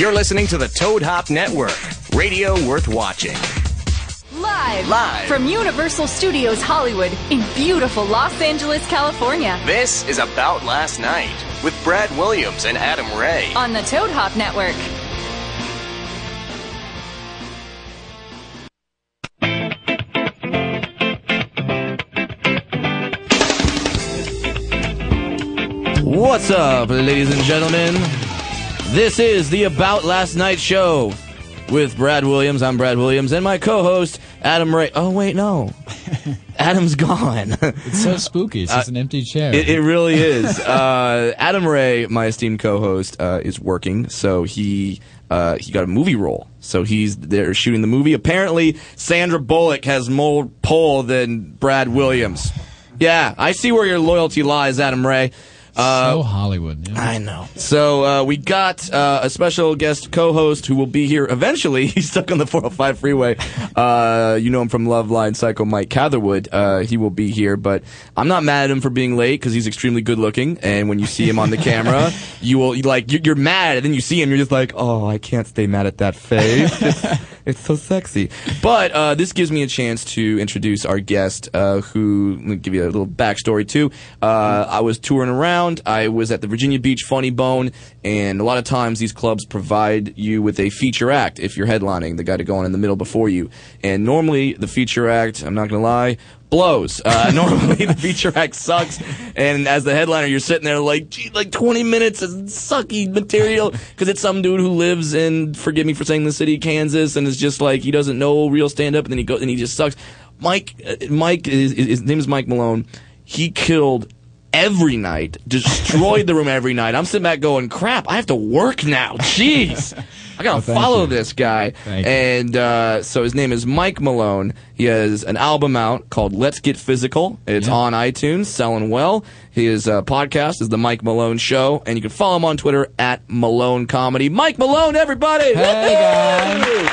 You're listening to the Toad Hop Network, radio worth watching. Live, Live. from Universal Studios Hollywood in beautiful Los Angeles, California. This is About Last Night with Brad Williams and Adam Ray. On the Toad Hop Network. What's up, ladies and gentlemen? This is the About Last Night show with Brad Williams. I'm Brad Williams, and my co-host Adam Ray. Oh wait, no, Adam's gone. It's so spooky. It's just an empty chair. It, it really is. Uh, Adam Ray, my esteemed co-host, uh, is working, so he uh, he got a movie role. So he's there shooting the movie. Apparently, Sandra Bullock has more pull than Brad Williams. Yeah, I see where your loyalty lies, Adam Ray. Uh, so Hollywood. yeah. I know. So uh, we got uh, a special guest co-host who will be here eventually. He's stuck on the 405 freeway. Uh, you know him from Loveline Psycho Mike Catherwood. Uh, he will be here, but I'm not mad at him for being late because he's extremely good looking. And when you see him on the camera, you will you like you're, you're mad, and then you see him, you're just like, oh, I can't stay mad at that face. It's, it's so sexy. But uh, this gives me a chance to introduce our guest, uh, who let me give you a little backstory too. Uh, I was touring around. I was at the Virginia Beach Funny Bone, and a lot of times these clubs provide you with a feature act if you're headlining, the guy to go on in the middle before you. And normally the feature act, I'm not gonna lie, blows. Uh, normally the feature act sucks, and as the headliner, you're sitting there like, gee, like 20 minutes of sucky material because it's some dude who lives in, forgive me for saying the city, Kansas, and it's just like he doesn't know real stand up, and then he goes and he just sucks. Mike, uh, Mike, is, is- his name is Mike Malone. He killed every night, destroyed the room every night. I'm sitting back going, crap, I have to work now. Jeez. I gotta Oh, thank follow you. this guy. Thank. And uh, so his name is Mike Malone. He has an album out called Let's Get Physical. It's Yeah. on iTunes, selling well. His uh, podcast is The Mike Malone Show. And you can follow him on Twitter at Malone Comedy. Mike Malone, everybody! Hey, Woo!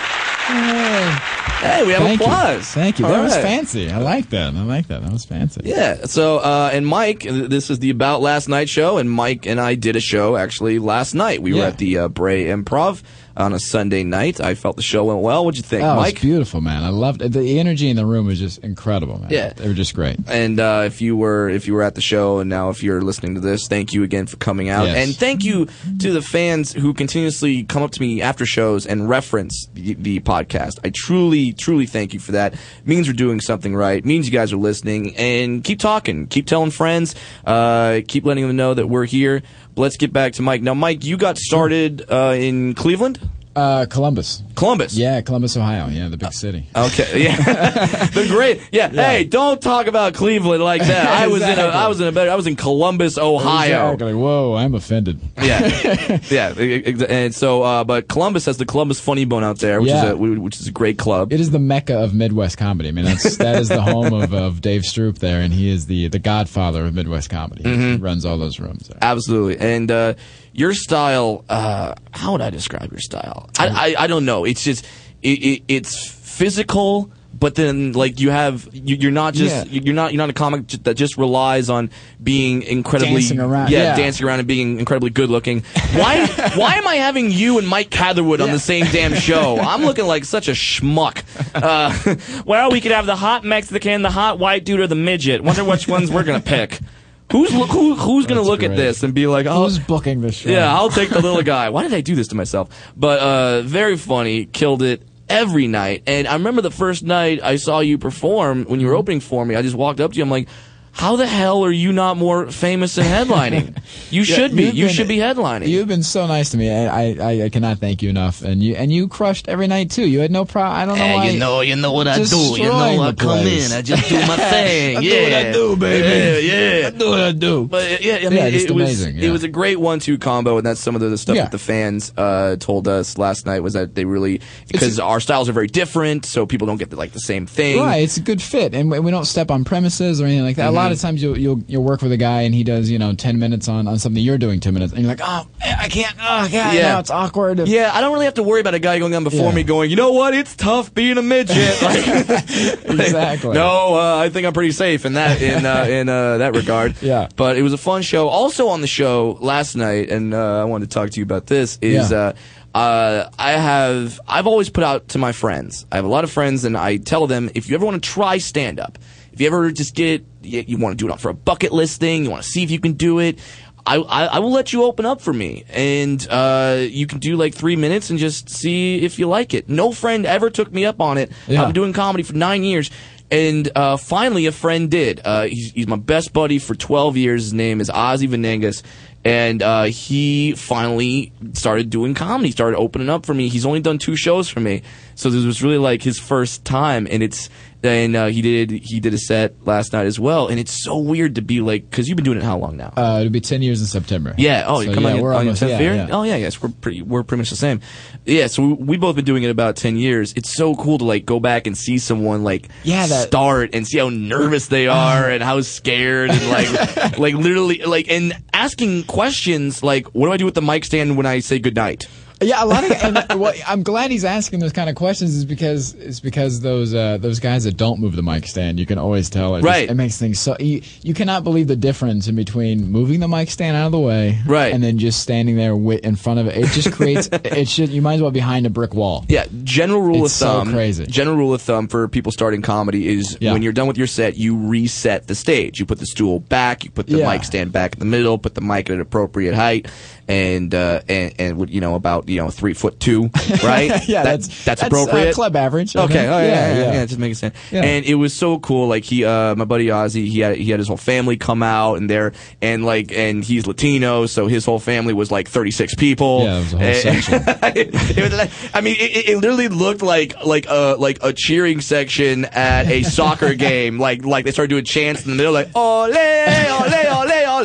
Hey, Hey, we have thank applause. you. Thank you. All That was fancy. I like that. I like that. That was fancy. Yeah. So, uh, and Mike, this is the About Last Night show, and Mike and I did a show actually last night. We were at the uh, Brea Improv on a Sunday night. I felt the show went well. What'd you think, Oh, Mike? beautiful, man. I loved it. The energy in the room was just incredible, man. Yeah. They were just great. And uh, if you were if you were at the show, and now if you're listening to this, thank you again for coming out, Yes. and thank you to the fans who continuously come up to me after shows and reference the, the podcast. I truly, truly thank you for that. It means we're doing something right. It means you guys are listening, and keep talking, keep telling friends, uh, keep letting them know that we're here. Let's get back to Mike. Now, Mike, you got started uh, in Cleveland, Uh, Columbus. Columbus. Yeah, Columbus, Ohio. Yeah, the big city. Okay, yeah, the great, yeah. Hey, don't talk about Cleveland like that. I was in a, Exactly. I was in a better, I was in Columbus, Ohio. Exactly. Whoa, I'm offended. Yeah, yeah. And so, uh, but Columbus has the Columbus Funny Bone out there, which Yeah. is a which is a great club. It is the mecca of Midwest comedy. I mean, that's that is the home of, of Dave Stroop there, and he is the the godfather of Midwest comedy. Mm-hmm. He runs all those rooms. There. Absolutely. And uh, your style, uh, how would I describe your style? I, I, I don't know. It's just, it, it, it's physical. But then, like you have, you, you're not just Yeah. you're not you're not a comic j- that just relies on being incredibly Dancing around, yeah, yeah. dancing around and being incredibly good looking. Why why am I having you and Mike Catherwood on the same damn show? I'm looking like such a schmuck. Uh, well, we could have the hot Mexican, the hot white dude, or the midget. Wonder which ones we're gonna pick. Who's look who, who's gonna That's look at great. this and be like, oh, Who's booking this show? yeah, I'll take the little guy. Why did I do this to myself? But uh, very funny, killed it every night. And I remember the first night I saw you perform when you were opening for me. I just walked up to you. I'm like, how the hell are you not more famous than headlining? You should be. you've been- should be headlining. You've been so nice to me. I, I, I cannot thank you enough. And you and you crushed every night too. You had no problem. I don't know why. you know, you know what I do. You know, I come place. in, I just do my thing. I do what I do, baby. Yeah, yeah. do what I do. But yeah, I mean, Yeah, it, just it was amazing, it was a great one-two combo, and that's some of the stuff Yeah. that the fans uh, told us last night was that they really because our styles are very different, so people don't get the, like the same thing. Right, it's a good fit, and we we don't step on premises or anything like that. Mm-hmm. Lot of times you'll you'll you'll work with a guy and he does you know ten minutes on, on something you're doing ten minutes, and you're like, oh, I can't, oh god, Yeah. it's awkward. Yeah, I don't really have to worry about a guy going on before Yeah. me going, you know what, it's tough being a midget. Like, exactly. no, uh, I think I'm pretty safe in that in uh, in uh, that regard. Yeah. But it was a fun show. Also on the show last night, and uh, I wanted to talk to you about this. Is Yeah. uh, uh, I have I've always put out to my friends. I have a lot of friends, and I tell them if you ever want to try stand up, if you ever just get you, you want to do it for a bucket list thing, you want to see if you can do it. I, I, I will let you open up for me, and uh, you can do like three minutes and just see if you like it. No friend ever took me up on it. Yeah. I've been doing comedy for nine years, and uh, finally a friend did. Uh, he's, he's my best buddy for 12 years. His name is Ozzy Venegas. And uh, he finally started doing comedy, started opening up for me. He's only done two shows for me, so this was really like his first time. And it's and uh, he did he did a set last night as well. And it's so weird to be like, because you've been doing it how long now? Uh, it'll be ten years in September. Yeah. Oh, So, yeah, on, we're on your almost- 10th yeah, year? yeah. Oh, yeah, yes. We're pretty, we're pretty much the same. Yeah. So we, we both been doing it about 10 years. It's so cool to like go back and see someone like Yeah, that- start and see how nervous they are and how scared and like, like literally like, and asking questions like, what do I do with the mic stand when I say goodnight? Yeah, a lot of. And what, I'm glad he's asking those kind of questions. Is because it's because those uh, those guys that don't move the mic stand, you can always tell. It just- Right. it makes things so. You, you cannot believe the difference in between moving the mic stand out of the way, Right. and then just standing there wi- in front of it. It just creates. it should. You might as well be behind a brick wall. Yeah, general rule It's of so thumb. crazy. General rule of thumb for people starting comedy is Yeah. when you're done with your set, you reset the stage. You put the stool back, you put the Yeah. mic stand back in the middle, put the mic at an appropriate height, and uh, and and you know about you know three foot two, right? yeah, That- that's that's uh, appropriate. club average. I Okay. Oh yeah, yeah, yeah, yeah, Just make sense. Yeah. And it was so cool. Like he, uh, my buddy Ozzy, he had he had his whole family come out, and there, and like, and he's Latino, so his whole family was like 36 people. Yeah, it was a whole And- section. it was like, I mean, it, it- it literally looked like like a like a cheering section at a soccer game. Like like they started doing chants in the middle, like ole ole ole ole.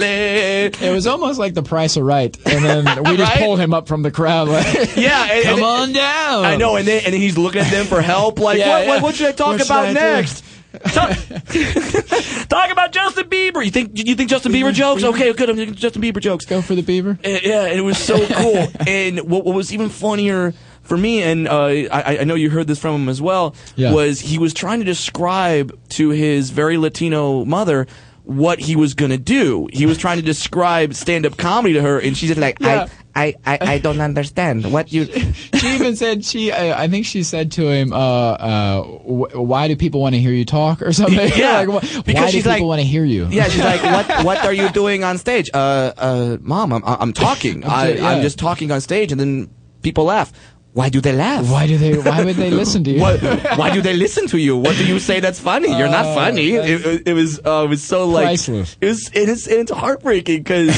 It was almost like the price of right, and then we just Right? pulled him up from the crowd. Like, Yeah, and, come and- on down. I know, and then and then he's looking at them for help. Like, Yeah, what, yeah. what what should I talk What about I next? talk, talk about Justin Bieber. You think you think Justin Bieber jokes? Okay, good. I'm thinking Justin Bieber jokes. Go for the beaver. Uh, yeah, and it was so cool. and what, what was even funnier for me, and uh, I, I know you heard this from him as well, Yeah. was he was trying to describe to his very Latino mother what he was gonna do. He was trying to describe stand-up comedy to her, and she's just like, Yeah. I, I, I, I don't understand what you. she even said she I, I think she said to him uh uh wh- why do people want to hear you talk or something Yeah, like, wh- because why do people like- want to hear you Yeah, she's like, what What are you doing on stage? Uh, uh, mom, I'm I'm talking. I, yeah. I'm just talking on stage, and then people laugh. Why do they laugh? why do they why would they listen to you What, why do they listen to you? What do you say that's funny? You're not Oh, funny. It, it, it was uh, it was so like Priceless. it was it's it's heartbreaking because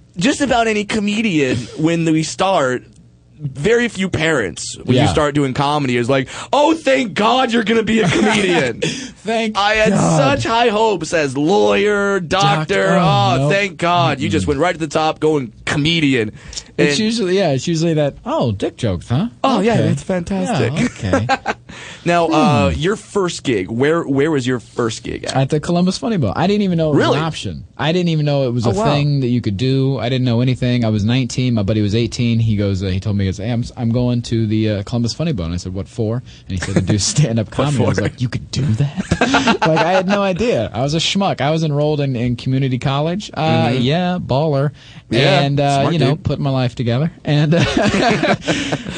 just about any comedian when we start. Very few parents when you start doing comedy is like, oh, thank God you're gonna be a comedian. thank I had God. such high hopes as lawyer, doctor. Doctor, oh, oh, no. thank God you just went right to the top, going comedian. It's And- usually yeah it's usually that oh dick jokes huh Oh, yeah, that's fantastic. yeah, okay now, uh, Hmm. your first gig. Where where was your first gig at? at the Columbus Funny Bone. I didn't even know it was Really? an option. I didn't even know it was Oh, a wow. thing that you could do. I didn't know anything. I was 19. My buddy was 18. He goes, uh, he told me, he goes, hey, I'm, I'm going to the uh, Columbus Funny Bone. I said, what for? And he said, to do stand up comedy. I was like, you could do that? like, I had no idea. I was a schmuck. I was enrolled in, in community college. Uh, Yeah, baller. Mm-hmm. Yeah, and, uh, you know, dude. putting my life together. And, uh,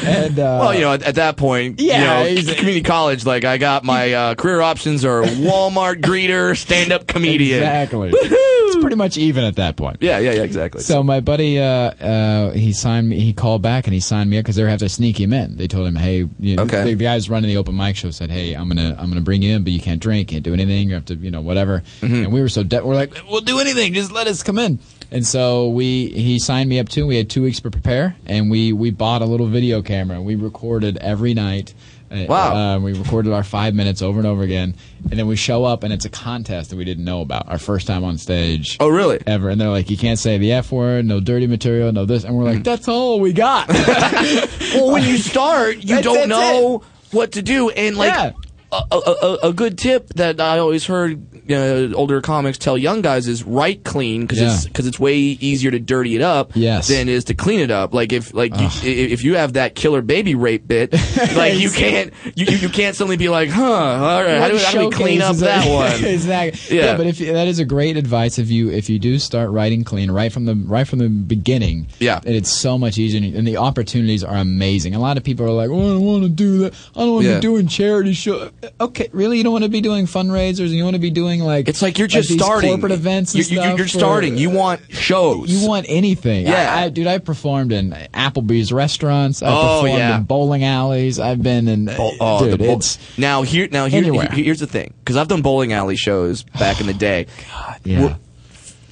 and, uh, well, you know, at, at that point, Yeah, you know, community college. Like, I got my uh, career options are Walmart greeter, stand up comedian. Exactly. It's pretty much even at that point. Yeah, yeah, yeah, exactly. So my buddy, uh, uh, he signed me. He called back and he signed me up because they were having to sneak him in. They told him, "Hey, you know, Okay. the, the guys running the open mic show said, "Hey, I'm gonna, I'm gonna bring you in, but you can't drink, can't do anything. You have to, you know, whatever." Mm-hmm. And we were so de- we're like, "We'll do anything. Just let us come in." And so we, he signed me up too. We had two weeks to prepare, and we we bought a little video camera. and We recorded every night. Uh, Wow. Uh, we recorded our five minutes over and over again, and then we show up, and it's a contest that we didn't know about. Our first time on stage oh, really? ever. And they're like, you can't say the F word, no dirty material, no this. And we're like, that's all we got. Well, when you start, you That's- don't that's know what to do, and like Yeah. A, a, a, good tip that I always heard uh, older comics tell young guys is write clean because Yeah. it's because it's way easier to dirty it up Yes. than it is to clean it up. Like if like you, if you have that killer baby rape bit, like you can't you, you can't suddenly be like, huh, all right, how do, we- how do we clean up that one? exactly. Yeah. Yeah. but if that is a great advice if you if you do start writing clean right from the right from the beginning. Yeah. and it's so much easier, and the opportunities are amazing. A lot of people are like, "Oh, I don't want to do that. I don't want to Yeah. be doing charity show." Okay, really, you don't want to be doing fundraisers, you want to be doing like It's like you're just these starting corporate events. And You- you- stuff you're for- starting. You want shows. You want anything? Yeah. I, I, dude. I performed in Applebee's restaurants. I Oh, performed yeah. in bowling alleys. I've been in. Oh, dude, the bowl- it's now here now here, Anywhere. here- here's the thing because I've done bowling alley shows back in the day. God, yeah.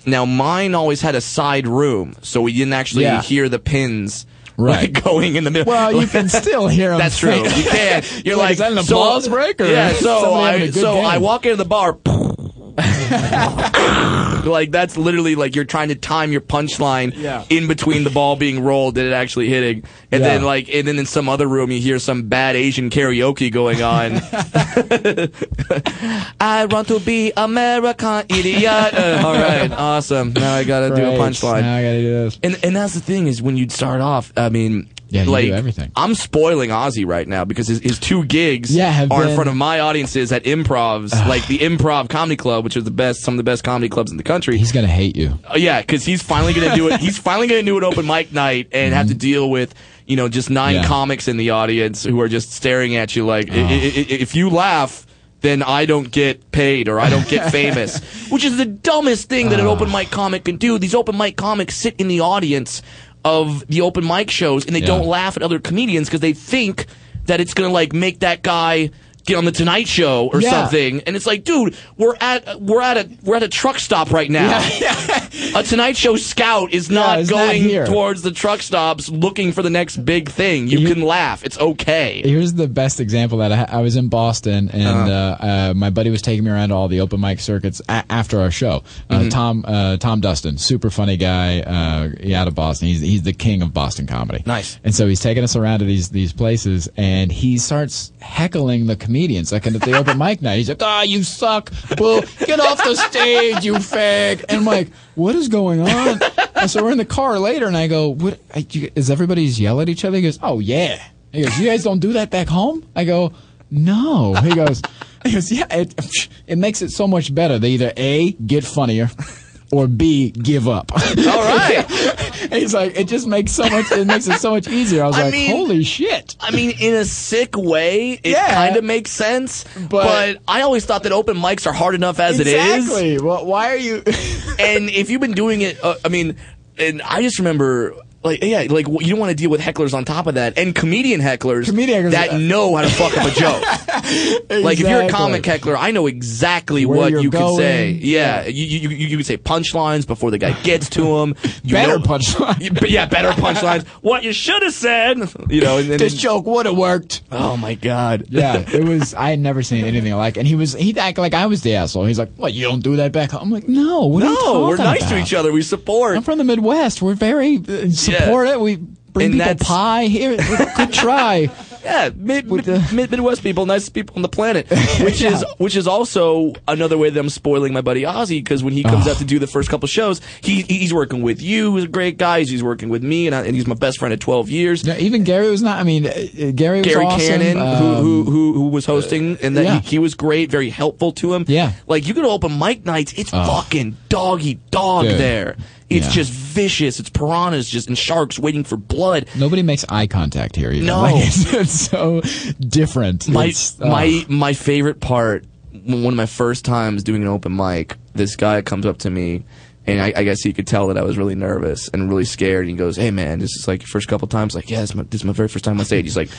Now mine always had a side room, so we didn't actually Yeah. hear the pins Right. like, going in the middle. Well, you can still hear them. That's true. You can. You're Like, like, is that an so- applause break or yeah. So I so game? I walk into the bar. like that's literally like you're trying to time your punchline Yeah. in between the ball being rolled and it actually hitting, and Yeah. then like and then in some other room you hear some bad Asian karaoke going on. I want to be American idiot. Uh, all right, awesome. Now I gotta do a punchline. Now I gotta do this. And and that's the thing is when you'd start off, I mean, Yeah, like do everything. I'm spoiling Ozzy right now because his, his two gigs Yeah, are in front of my audiences at improvs, like the Improv Comedy Club, which is the best, some of the best comedy clubs in the country. He's gonna hate you. Uh, yeah, because he's finally gonna do it. He's finally gonna do an open mic night and have to deal with. You know, just nine Mm-hmm. Yeah. comics in the audience who are just staring at you like, Oh. "I- I- I- if you laugh, then I don't get paid or I don't get famous, which is the dumbest thing that an open mic comic can do. These open mic comics sit in the audience of the open mic shows and they Yeah. don't laugh at other comedians because they think that it's gonna like make that guy get on the Tonight Show or Yeah. something. And it's like, dude, we're at we're at a we're at a truck stop right now. a Tonight Show scout is not not going here. towards the truck stops looking for the next big thing. You You- can laugh. It's okay. Here's the best example that I, I was in Boston and Uh-huh. uh, uh, my buddy was taking me around to all the open mic circuits a- after our show. Uh, Mm-hmm. Tom uh, Tom Dustin, super funny guy, uh, he out of Boston. He's he's the king of Boston comedy. Nice. And so he's taking us around to these these places and he starts heckling the comedians like at the open mic night. He's like, "Ah, you suck! Well, get off the stage, you fag!" And I'm like, "What is going on?" And so we're in the car later, and I go, "What? I- you- Is everybody's yell at each other?" He goes, "Oh yeah." He goes, "You guys don't do that back home?" I go, "No." He goes, "He goes, yeah." It it makes it so much better. They either a get funnier. Or B, give up. All right. And He's like, it just makes so much. It makes it so much easier. I was I like, mean- holy shit. I mean, in a sick way, it Yeah. kind of makes sense. But, But- I always thought that open mics are hard enough as it is. exactly. Well, why are you? and if you've been doing it, uh, I mean, and I just remember. Like yeah, like you don't want to deal with hecklers on top of that, and comedian hecklers, Comedian hecklers- that know how to fuck up a joke. Like if you're a comic heckler, I know exactly Where what you're can say. Yeah, You, you you you can say punchlines before the guy gets to. You Better know- punchline. You- but yeah, better punchlines. what you should have said. You know, and then this joke would have worked. oh my god. Yeah, it was. I had never seen anything like. And he was. He acted like I was the asshole. He's like, "What? You don't do that back home?" I'm like, "No, you No, we're nice to each other. We support. I'm from the Midwest. We're very uh, support it. We bring And people pie here. Good try. Yeah, mid, mid, mid Midwest people, nicest people on the planet. Which is which is also another way that I'm spoiling my buddy Ozzy because when he comes out to do the first couple shows, he he's working with you, who's a great guy. He's working with me, and, I, and he's my best friend at 12 years. No, even Gary was not. I mean, uh, uh, Gary was Gary awesome. Cannon, who, Um, who who who was hosting, and that yeah. he, he was great, very helpful to him. Yeah. like you go to open mic nights, it's fucking doggy dog Dude. there. It's Yeah. just vicious. It's piranhas just and sharks waiting for blood. Nobody makes eye contact here. No. Like, it's, it's so different. my uh, my my favorite part one of my first times doing an open mic this guy comes up to me and I, I guess he could tell that I was really nervous and really scared. And he goes, "Hey man, this is like your first couple times." Like, yeah, this is, my, this is my very first time on stage. He's like,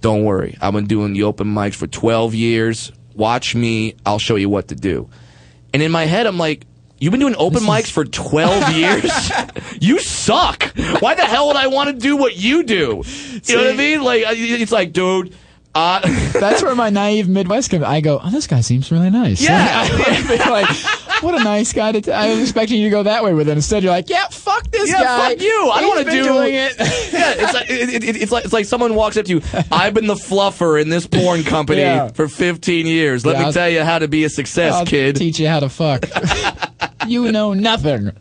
"Don't worry, I've been doing the open mics for 12 years. Watch me. I'll show you what to do." And in my head, I'm like, "You've been doing open mics for 12 years? you suck. Why the hell would I want to do what you do? You know what I mean? Like, it's like, dude." Uh, That's where my naive Midwest comes. I go, oh, this guy seems really nice. Yeah. Like, like, what a nice guy to. T- I was expecting you to go that way with it. Instead, you're like, yeah, fuck this Yeah, guy. fuck you. I don't wanna do- doing it. yeah, it's like it, it, it's like it's like someone walks up to you. I've been the fluffer in this porn company Yeah. for 15 years. Let Yeah, me I'll- tell you how to be a success, I'll kid. teach you how to fuck. you know nothing.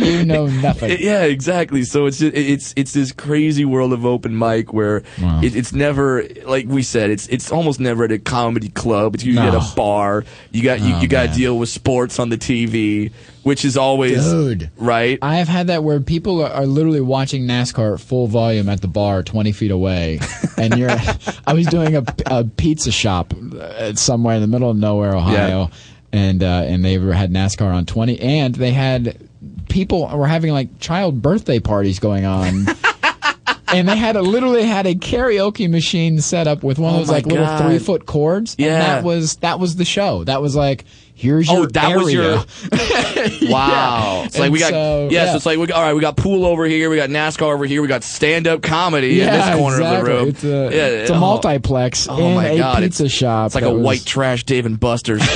You know nothing. Yeah, exactly. So it's just, it's it's this crazy world of open mic where Wow. it, it's never like we said. It's it's almost never at a comedy club. It's usually No. at a bar. You got you, Oh, you got to deal with sports on the TV, which is always Dude. right. I have had that where people are, are literally watching NASCAR at full volume at the bar 20 feet away. And you're, I was doing a, a pizza shop uh, somewhere in the middle of nowhere, Ohio. And, uh, and they had NASCAR on 20 and they had people were having like child birthday parties going on. and they had a literally had a karaoke machine set up with one of oh those my like little three foot cords. Yeah. And that was, that was the show. That was like, here's Oh, your that was your- area. Wow. It's like And we got so, yeah, yeah. so it's like we all right, we got pool over here, we got NASCAR over here, we got stand up comedy in this corner exactly. of the room. It's a, yeah, it's a oh. multiplex Oh in my a god, pizza it's, shop. It's like a was- white trash Dave and Buster's.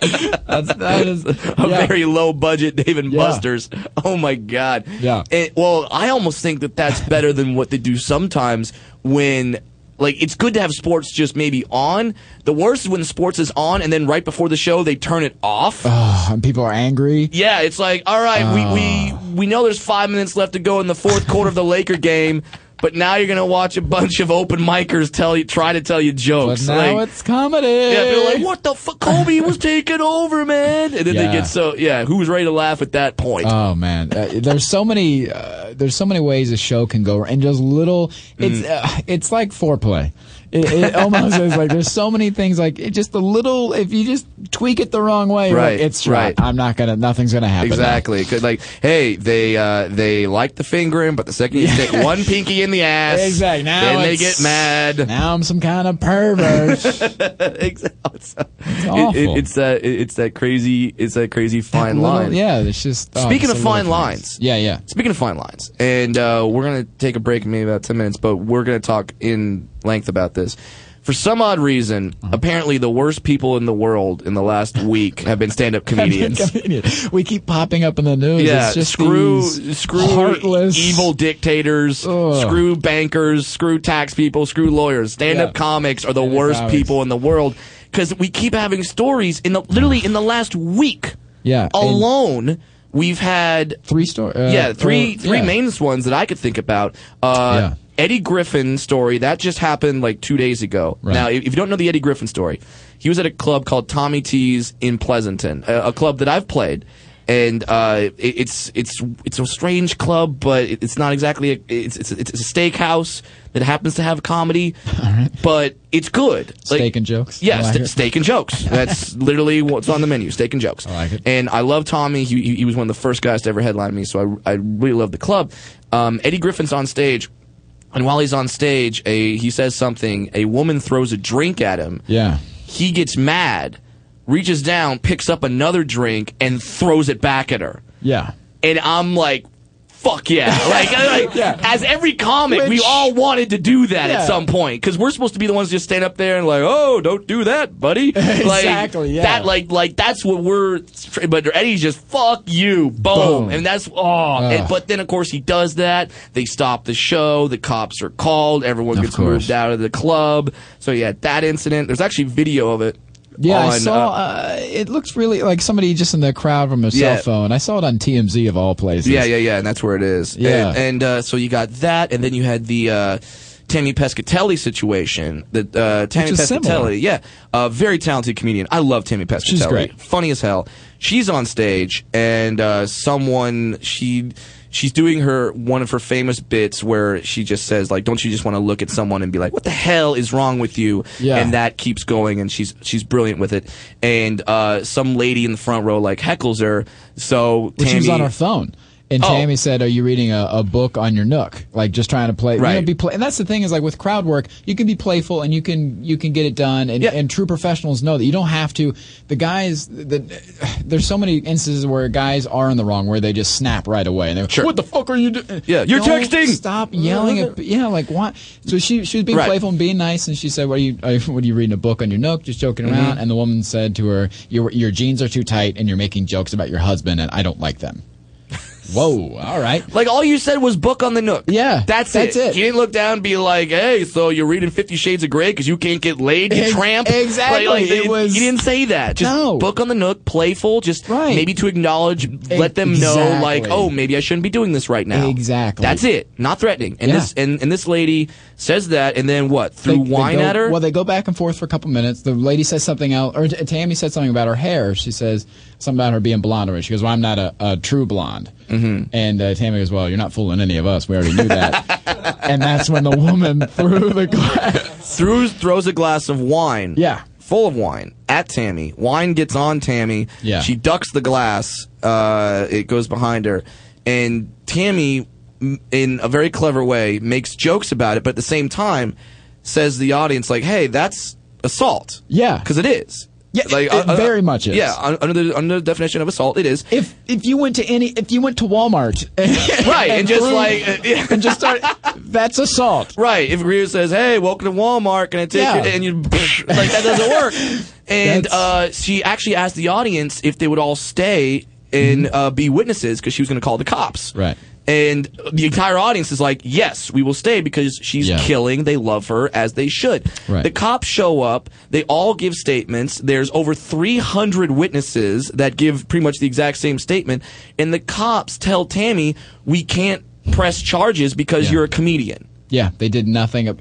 That's, that is, a yeah. very low budget Dave and Yeah. Buster's. Oh my god. Yeah. And, well, I almost think that that's better than what they do sometimes when. Like it's good to have sports just maybe on. The worst is when sports is on and then right before the show they turn it off. Oh, and people are angry. Yeah, it's like, all right, we, we we know there's five minutes left to go in the fourth quarter of the Laker game, but now you're gonna watch a bunch of open micers tell you try to tell you jokes. But now like, it's comedy. yeah, they're like, what the fuck? Kobe was taking over, man, and then they get so yeah. Who's ready to laugh at that point? Oh man, uh, there's so many, uh, there's so many ways a show can go, and just little. It's Mm. uh, it's like foreplay. It, it almost is like there's so many things like it just a little. If you just tweak it the wrong way, Right, Like, it's right. I'm not gonna. Nothing's gonna happen. Exactly. Like, hey, they uh, they like the fingering, but the second you stick one pinky in the ass, Exactly. Now then they get mad. Now I'm some kind of pervert. Exactly. It's, it- awful. it- it's that it's that crazy it's that crazy fine Little- line. Yeah, it's just. oh, Speaking it's of fine lines. Yeah, yeah. Speaking of fine lines, and uh, we're going to take a break in maybe about 10 minutes, but we're going to talk in length about this. For some odd reason, Uh-huh. apparently the worst people in the world in the last week have been stand up comedians. we keep popping up in the news. Yeah, it's just screw, screw heartless, evil dictators, Ugh. screw bankers, screw tax people, screw lawyers. Stand-up Yeah. comics are the Stand-up worst comics. people in the world because we keep having stories in the literally in the last week Yeah, alone. We've had three stories. Uh, yeah, three or- three yeah. main ones that I could think about. Uh, Yeah. Eddie Griffin story that just happened like two days ago. Right. Now, if you don't know the Eddie Griffin story, he was at a club called Tommy T's in Pleasanton, a, a club that I've played. And uh, it, it's it's it's a strange club, but it, it's not exactly a it's, it's it's a steakhouse that happens to have comedy, but it's good. Like- Steak and jokes. yeah, I like st- steak and jokes. That's literally what's on the menu: steak and jokes. I like it. And I love Tommy. He, he, he was one of the first guys to ever headline me, so I, I really love the club. Um, Eddie Griffin's on stage, and while he's on stage, a he says something. A woman throws a drink at him. Yeah. He gets mad, reaches down, picks up another drink, and throws it back at her. Yeah. And I'm like. Fuck yeah! Like, like Yeah. as every comic, we all wanted to do that Yeah. at some point because we're supposed to be the ones just stand up there and like, oh, don't do that, buddy. Like, Exactly, yeah. That like like that's what we're. But Eddie's just fuck you, boom, Boom. and that's oh. And, but then of course he does that. They stop the show. The cops are called. Everyone gets moved out of the club. So yeah, that incident. There's actually video of it. Yeah, I saw. uh, Uh, it looks really like somebody just in the crowd from a Yeah. cell phone. I saw it on TMZ of all places. Yeah, yeah, yeah, and that's where it is. Yeah. and, and uh, so you got that, and then you had the uh, Tammy Pescatelli situation. The uh, Tammy Pescatelli, similar. yeah, a very talented comedian. I love Tammy Pescatelli. She's great. funny as hell. She's on stage, and uh, someone she. She's doing her one of her famous bits where she just says like, "Don't you just want to look at someone and be like, what the hell is wrong with you?" Yeah. And that keeps going, and she's she's brilliant with it. And uh, some lady in the front row like heckles her, so Well, she was Tammy- on her phone. And Oh. Tammy said, "Are you reading a, a book on your Nook? Like just trying to play? You know, Right. be play- and that's the thing is like with crowd work, you can be playful and you can you can get it done. And, Yeah. and true professionals know that you don't have to. The guys, the, there's so many instances where guys are in the wrong, where they just snap right away. And they're Sure. what the fuck are you doing? Yeah, you're Don't texting! Stop yelling at yeah, like what? So she she was being Right. playful and being nice, and she said, "What are you are, you- what are you reading a book on your Nook? Just joking Mm-hmm. around." And the woman said to her, "Your your jeans are too tight, and you're making jokes about your husband, and I don't like them." Whoa, all right. Like all you said was book on the Nook. Yeah, that's, it. that's it. You didn't look down and be like, "Hey, so you're reading Fifty Shades of Grey because you can't get laid, you tramp." exactly. Like, like, It was- You didn't say that. Just No. book on the Nook, playful, just Right. maybe to acknowledge, let them know, Exactly. like, "Oh, maybe I shouldn't be doing this right now." Exactly. That's it. Not threatening. And Yeah. this and, and this lady says that, and then what? Threw they wine go- at her. Well, they go back and forth for a couple minutes. The lady says something else, or Tammy said something about her hair. She says something about her being blonde. Or she goes, "Well, I'm not a, a true blonde." Mm-hmm. And uh, Tammy goes, "Well, you're not fooling any of us. We already knew that." and that's when the woman threw the glass. throws throws a glass of wine. Yeah. Full of wine at Tammy. Wine gets on Tammy. Yeah. She ducks the glass. Uh, it goes behind her, and Tammy, in a very clever way, makes jokes about it, but at the same time, says to the audience like, "Hey, that's assault." Yeah. because it is. Yeah, it very much is. Yeah, un- under the under the definition of assault, it is. If if you went to any, if you went to Walmart, Right, and just threw- like, uh, yeah. and just start, that's assault. Right. If Greer says, "Hey, welcome to Walmart," can I take Yeah. And you like that doesn't work. And uh, she actually asked the audience if they would all stay and uh, be witnesses because she was going to call the cops. Right. And the entire audience is like, "Yes, we will stay because she's Yeah. killing. They love her as they should." Right. The cops show up. They all give statements. There's over 300 witnesses that give pretty much the exact same statement. And the cops tell Tammy, "We can't press charges because Yeah. you're a comedian." Yeah, they did nothing. Ugh,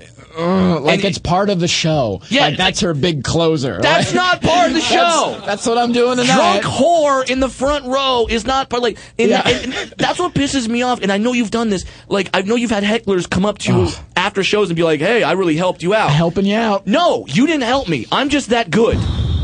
like And- it's part of the show. Yeah, like that's her big closer. That's not part of the show. That's, that's what I'm doing tonight. Drunk whore in the front row is not part like, and, Yeah. and- and that's what pisses me off. And I know you've done this. Like I know you've had hecklers come up to you after shows and be like, "Hey, I really helped you out." helping you out. No, you didn't help me. I'm just that good.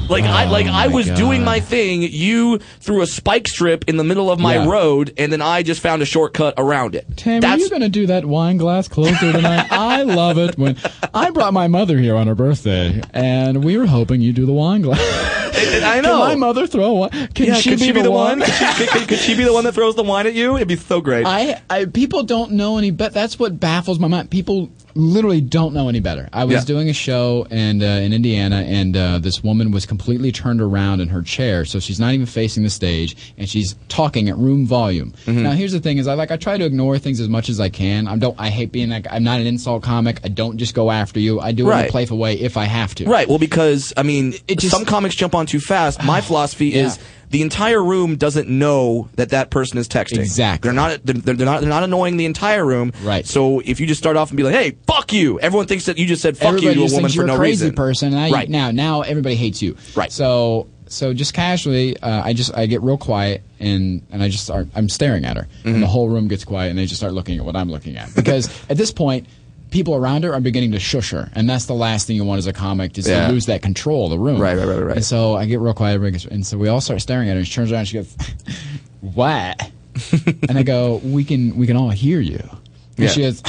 Like I like oh I Oh was God. doing my thing. You threw a spike strip in the middle of my Yeah. road, and then I just found a shortcut around it. Tammy, are you going to do that wine glass closer tonight? I love it when I brought my mother here on her birthday, and we were hoping you'd do the wine glass. I know. Can know. my mother throw one? Can yeah, she, could be, she be the one? one? could, could- could she be the one that throws the wine at you? It'd be so great. I, I people don't know any but that's what baffles my mind people literally don't know any better i was Yeah. doing a show and uh, in indiana and uh, this woman was completely turned around in her chair so she's not even facing the stage and she's talking at room volume Mm-hmm. now here's the thing is i like i try to ignore things as much as i can i don't i hate being that guy. i'm not an insult comic i don't just go after you i do it in Right. a playful way if i have to Right. Well, because I mean, It just- some comics jump on too fast. My philosophy Yeah. is the entire room doesn't know that that person is texting. Exactly. They're not. They're, they're not. They're not annoying the entire room. Right. So if you just start off and be like, "Hey, fuck you," everyone thinks that you just said "fuck everybody you" to a woman for you're no a crazy reason. person. And I, Right. Now, now everybody hates you. Right. So, so just casually, uh, I just I get real quiet and and I just start. I'm staring at her, Mm-hmm. and the whole room gets quiet, and they just start looking at what I'm looking at because at this point. People around her are beginning to shush her, and that's the last thing you want as a comic is Yeah. to lose that control of the room. Right, right, right, right. And so I get real quiet, and so we all start staring at her. And she turns around, and she goes, "What?" and I go, "We can, we can all hear you." And Yeah. she goes,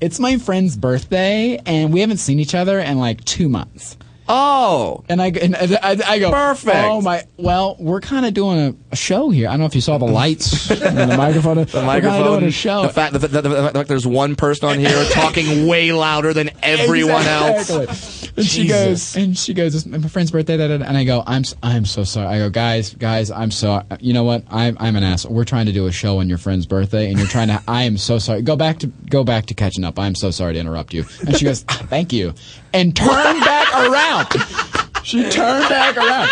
"It's my friend's birthday, and we haven't seen each other in like two months." Oh. And I, and I, I go, Perfect. Oh my! Well, we're kind of doing a, a show here. I don't know if you saw the lights and the microphone. The We're microphone. doing a show. The fact that, that, that, that, that there's one person on here talking way louder than everyone else. And she goes, and she goes, it's my friend's birthday, da, da, da. and I go, I'm, I'm so sorry. I go, guys, guys, I'm so, you know what? I'm, I'm an asshole. We're trying to do a show on your friend's birthday, and you're trying to. I am so sorry. Go back to, go back to catching up. I'm so sorry to interrupt you. And she goes, "Ah, thank you, and turned back around. She turned back around.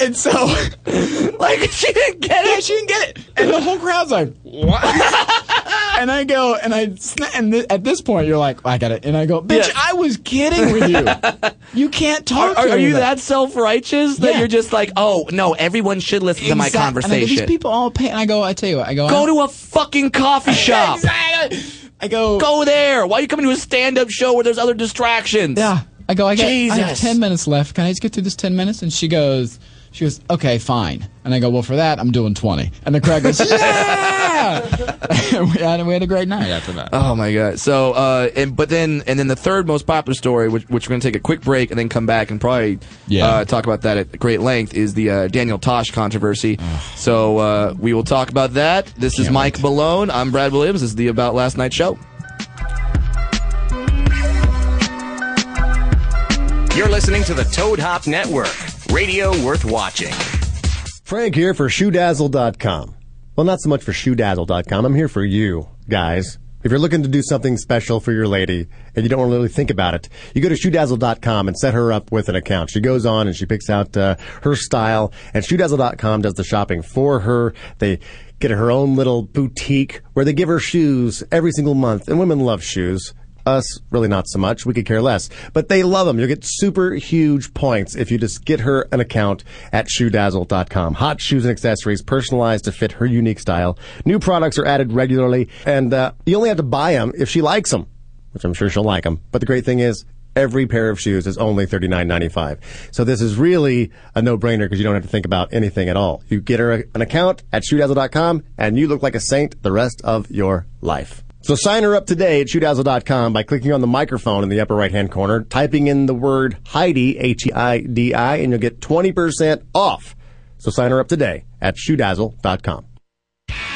And so, Like she didn't get it. she didn't get it. And the whole crowd's like, what? and I go, and I, sna- and th- at this point, you're like, I got it. And I go, bitch, Yeah. I was kidding with you. You can't talk are, to are me you like- that self-righteous that Yeah. you're just like, oh no, everyone should listen to my Exact- and I go, conversation? These people all pay. And I go, I tell you what, I go, Go I, to a fucking coffee shop. Exactly. I go, Go there. Why are you coming to a stand-up show where there's other distractions? Yeah. I go, I, got, I have Jesus. 10 minutes left. Can I just get through this 10 minutes? And she goes, she goes, okay, fine. And I go, well, for that, I'm doing 20. And the crowd goes, yeah! and we, had, we had a great night after that. Oh my god. So, uh, and but then and then the third most popular story, which, which we're gonna take a quick break and then come back and probably Yeah. uh, talk about that at great length, is the uh, Daniel Tosh controversy. so uh, we will talk about that. This is Can't Mike wait. Malone. I'm Brad Williams. This is the About Last Night show. You're listening to the Toad Hop Network, radio worth watching. Frank here for ShoeDazzle.com. Well, not so much for shoedazzle.com. I'm here for you, guys. If you're looking to do something special for your lady and you don't really think about it, you go to shoedazzle.com and set her up with an account. She goes on and she picks out uh, her style, and shoedazzle.com does the shopping for her. They get her own little boutique where they give her shoes every single month, and women love shoes. Us, really not so much. We could care less. But they love them. You'll get super huge points if you just get her an account at shoedazzle.com. Hot shoes and accessories personalized to fit her unique style. New products are added regularly, and uh, you only have to buy them if she likes them, which I'm sure she'll like them. But the great thing is, every pair of shoes is only $39.95. So this is really a no-brainer because you don't have to think about anything at all. You get her an account at shoedazzle.com and you look like a saint the rest of your life. So sign her up today at shoedazzle.com by clicking on the microphone in the upper right hand corner, typing in the word Heidi, H-E-I-D-I, and you'll get 20% off. So sign her up today at shoedazzle.com.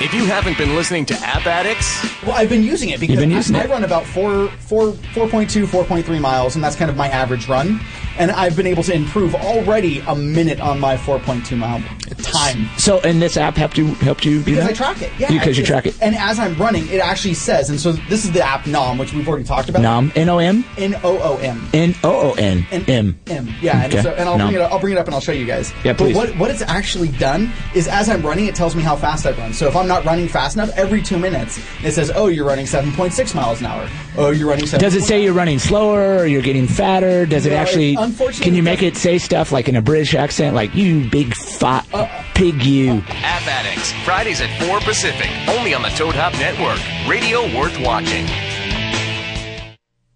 If you haven't been listening to App Addicts, Well, I've been using it because been I- using I, run about four, four, 4.2, 4.3 miles, and that's kind of my average run. And I've been able to improve already a minute on my 4.2 mile time. So, and this app helped you helped you do Because that? I track it. Yeah. Because you track it. And as I'm running, it actually says, and so this is the app NOM, which we've already talked about. Nom. N O M. N O O M. N O O N. And M. M. Yeah, and, Okay. so, and I'll No. bring it up. I'll bring it up and I'll show you guys. Yeah, please. But what what it's actually done is as I'm running, it tells me how fast I've run. So if I'm not running fast enough, every two minutes it says, "Oh, you're running 7.6 miles an hour." Oh, you're running. 7. Does it say you're running slower or you're getting fatter? Does it No, actually? it- unfortunately, Can you make it say stuff like in a British accent, like "you big fat Uh, pig, you"? App Addicts, Fridays at 4 Pacific, only on the Toad Hop Network. Radio worth watching.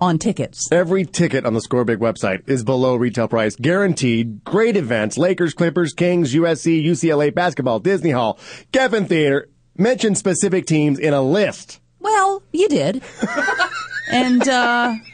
on tickets. Every ticket on the Scorebig website is below retail price, guaranteed. Great events: Lakers, Clippers, Kings, USC, UCLA basketball, Disney Hall, Geffen Theater. Mention specific teams in a list. Well, you did. and, uh,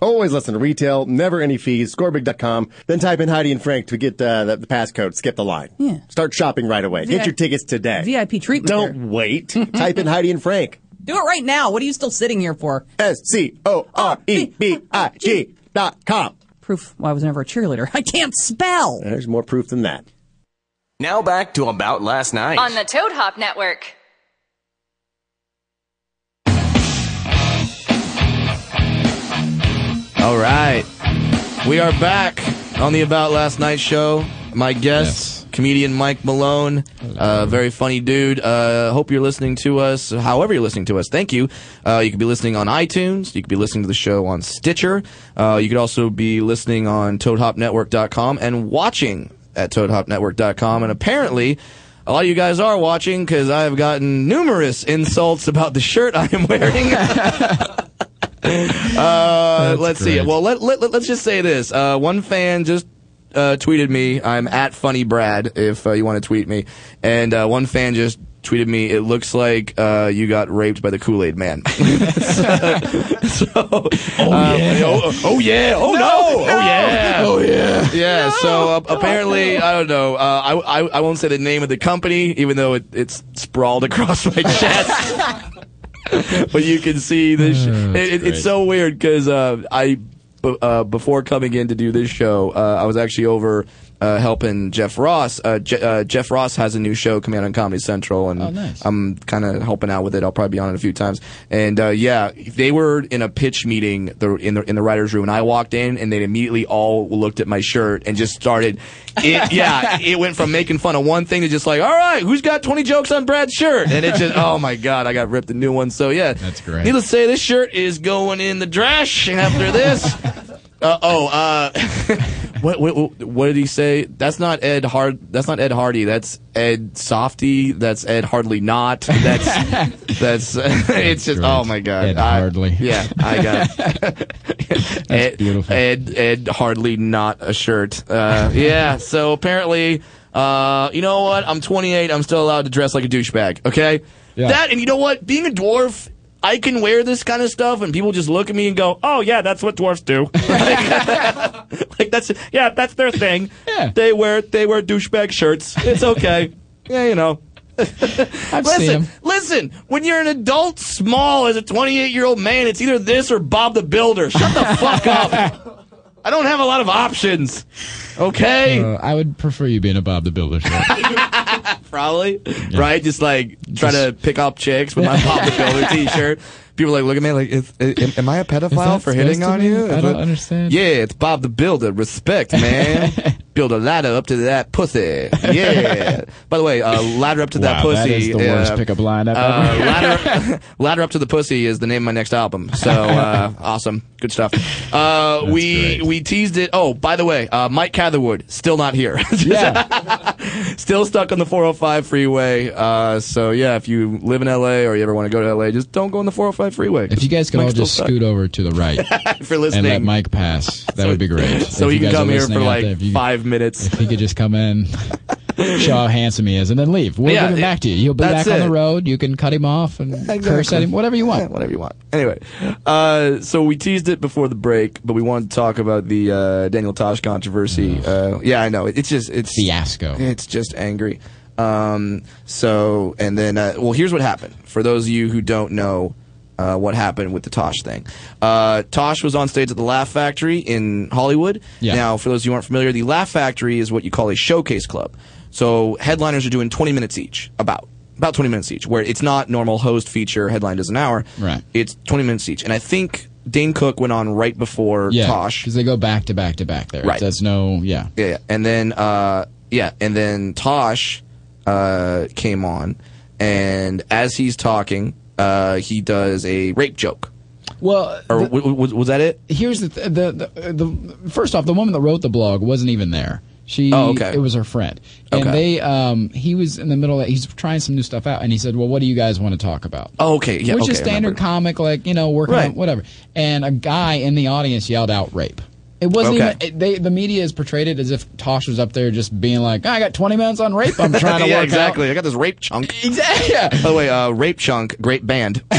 Always listen to retail, never any fees, scorebig.com. Then type in Heidi and Frank to get uh, the, the passcode, skip the line. Yeah. Start shopping right away. Vi- Get your tickets today. VIP treatment Don't there. wait. type in Heidi and Frank. Do it right now. What are you still sitting here for? S C O R E B I G dot com. Proof why I was never a cheerleader. I can't spell. There's more proof than that. Now back to About Last Night. On the Toad Hop Network. All right. We are back on the About Last Night show. My guest, Yes. comedian Mike Malone, uh, very funny dude. Uh, hope you're listening to us, however you're listening to us. Thank you. Uh, you could be listening on iTunes. You could be listening to the show on Stitcher. Uh, you could also be listening on ToadHopNetwork.com and watching at ToadHopNetwork.com. And apparently, a lot of you guys are watching because I have gotten numerous insults about the shirt I am wearing. Uh, let's see. Well, let, let, let, us just say this. Uh, one fan just uh, tweeted me. I'm at Funny Brad if uh, you want to tweet me. And uh, one fan just tweeted me. It looks like uh, you got raped by the Kool Aid Man. so, oh, yeah. Oh, oh, yeah. Oh no. Oh yeah. Oh yeah. Yeah. So uh, apparently, I don't know. Uh, I, I I won't say the name of the company, even though it, it's sprawled across my chest. but you can see this. it, it- it's so weird because uh, I, b- uh, before coming in to do this show, uh, I was actually over uh, helping Jeff Ross. Uh, Je- uh, Jeff Ross has a new show coming out on Comedy Central, and Oh, nice. I'm kind of helping out with it. I'll probably be on it a few times. And uh, yeah, they were in a pitch meeting the, in the in the writers' room, and I walked in, and they immediately all looked at my shirt and just started. It, yeah, it went from making fun of one thing to just like, all right, who's got 20 jokes on Brad's shirt? And it just, oh my god, I got ripped a new one. So yeah, That's great. Needless to say, this shirt is going in the trash after this. Uh, oh, uh, What, what, what, did he say? That's not Ed Hard. That's not Ed Hardy. That's Ed Softy. That's Ed Hardly Not. That's that's. it's just. great. Oh my god. Ed I- Hardly. Yeah, I got. It. Ed, beautiful. Ed Ed Hardly Not a shirt. Uh, yeah. So apparently, uh, you know what? I'm 28. I'm still allowed to dress like a douchebag. Okay. Yeah. That and you know what? Being a dwarf. I can wear this kind of stuff, and people just look at me and go, "Oh yeah, that's what dwarfs do." like that's yeah, that's their thing. Yeah. They wear they wear douchebag shirts. It's okay. yeah, you know. I've seen Listen, listen. When you're an adult, small as a 28 year old man, it's either this or Bob the Builder. Shut the fuck up. I don't have a lot of options. Okay, Uh, I would prefer you being a Bob the Builder probably right. Just like try to pick up chicks with my Bob the Builder T-shirt. People like look at me like, is, is, am I a pedophile for hitting on be? you? I don't it- understand. Yeah, it's Bob the Builder. Respect, man. Build a ladder up to that pussy. Yeah. By the way, uh, ladder up to that pussy. that is the worst uh, pickup line I've uh, ever. ladder, ladder up to the pussy is the name of my next album. So uh, awesome, good stuff. Uh, we great. we teased it. Oh, by the way, uh, Mike Catherwood still not here. yeah. still stuck on the 405 freeway. Uh, so yeah, if you live in LA or you ever want to go to LA, just don't go on the 405 freeway. If you guys could Mike's all just scoot over to the right for and let Mike pass, that would be great. so If he you can come here for like there, you- five minutes. If he could just come in, show how handsome he is, and then leave. We'll Yeah, give him it- back to you. He'll be back on it. the road. You can cut him off and curse at him, whatever you Yeah, want. whatever you want. Anyway, uh, so we teased it before the break, but we wanted to talk about the uh, Daniel Tosh controversy. Uh, yeah, I know. It's just it's Fiasco. It's just angry. Um, so and then uh, well, here's what happened. For those of you who don't know. Uh, what happened with the Tosh thing? Uh, Tosh was on stage at the Laugh Factory in Hollywood. Yeah. Now, for those of you who aren't familiar, the Laugh Factory is what you call a showcase club. So headliners are doing 20 minutes each, about about 20 minutes each, where it's not normal host feature headline does an hour. Right. It's 20 minutes each, and I think Dane Cook went on right before Yeah, Tosh. because they go back to back to back there. Right. That's no, yeah. Yeah, yeah. and then uh, yeah, and then Tosh uh, came on, and as he's talking, uh, he does a rape joke. Well, Or the- w- w- was, that it? here's the, th- the, the the first off, the woman that wrote the blog wasn't even there. She, Oh, okay. it was her friend, and Okay. they, um, he was in the middle. Of, he's trying some new stuff out, and he said, "Well, what do you guys want to talk about?" Oh, okay, yeah, which okay, is standard comic, like you know, working Right. on whatever. And a guy in the audience yelled out rape. It wasn't Okay. even. It, they, the media has portrayed it as if Tosh was up there just being like, "I got 20 minutes on rape. I'm trying to yeah, work exactly. I got this rape chunk. Exactly. Yeah. By the way, uh, rape chunk, great band.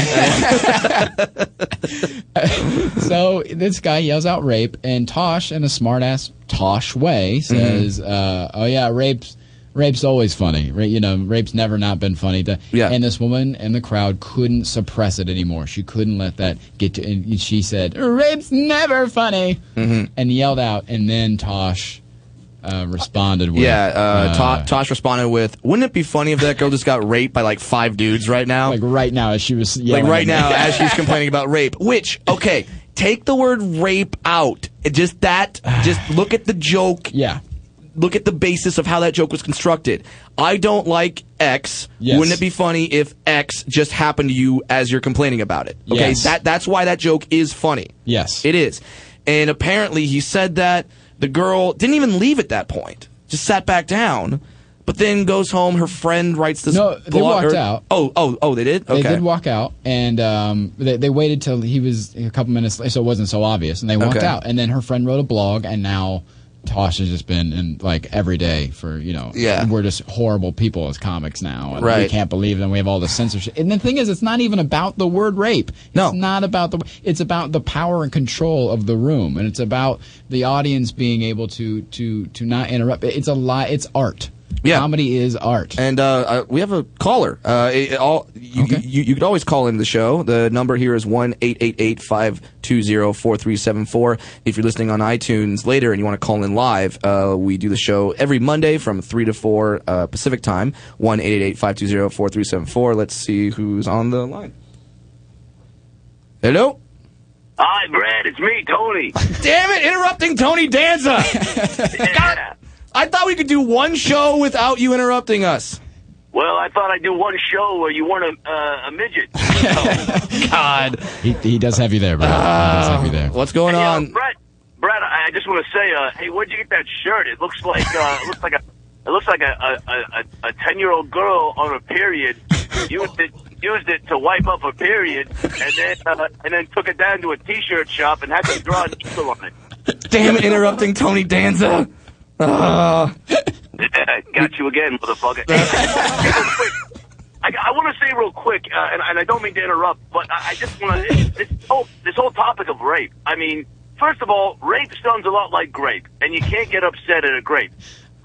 so this guy yells out rape, and Tosh, in a smartass Tosh way, says, Mm-hmm. uh, "Oh yeah, rape's rape's always funny. Ra- you know, rape's never not been funny." To, Yeah. And this woman in the crowd couldn't suppress it anymore. She couldn't let that get to. And she said, "Rape's never funny," Mm-hmm. and yelled out. And then Tosh uh, responded with, Yeah, uh, uh, Tosh responded with, "Wouldn't it be funny if that girl just got raped by like five dudes right now? like right now as she was like right now as she's complaining about rape. Which okay, take the word rape out. It Just that. Just look at the joke. yeah." Look at the basis of how that joke was constructed. I don't like X. Yes. Wouldn't it be funny if X just happened to you as you're complaining about it? Okay, Yes. that that's why that joke is funny. Yes. It is. And apparently he said that the girl didn't even leave at that point. Just sat back down. But then goes home. Her friend writes this. No, they blog- walked or- out. Oh, oh, oh! They did. They did walk out, and um, they, they waited till he was a couple minutes, so it wasn't so obvious, and they walked Okay. out. And then her friend wrote a blog, and now Tosh has just been in like every day for you know. Yeah. we're just horrible people as comics now, and we can't believe them. We have all the censorship, and the thing is, it's not even about the word rape. It's No. not about the. It's about the power and control of the room, and it's about the audience being able to to to not interrupt. It's a lie. It's art. Yeah. comedy is art. And uh, uh, we have a caller. Uh, it, it all you, Okay. you, you could always call in the show. The number here is one eight eight eight five two zero four three seven four. If you're listening on iTunes later and you want to call in live, uh, we do the show every Monday from three to four uh, Pacific time. One eight eight eight five two zero four three seven four. Let's see who's on the line. Hello. Hi, Brad. It's me, Tony. Damn it! Interrupting Tony Danza. Yeah. I thought we could do one show without you interrupting us. Well, I thought I'd do one show where you weren't a, uh, a midget. God. he, he does have you there, bro. he does have you there. What's going Hey, uh, on? Brad, Brad, I I just want to say, uh, hey, where'd you get that shirt? It looks like uh, it looks like a it looks like a a- a a ten year old girl on a period used it used it to wipe up a period, and then uh, and then took it down to a t-shirt shop and had to draw an eagle on it. Damn it, interrupting Tony Danza. Yeah, got you again, motherfucker. Hey, real quick, I, I want to say real quick, uh, and, and I don't mean to interrupt, but I, I just want to this whole this whole topic of rape. I mean, first of all, rape sounds a lot like grape, and you can't get upset at a grape.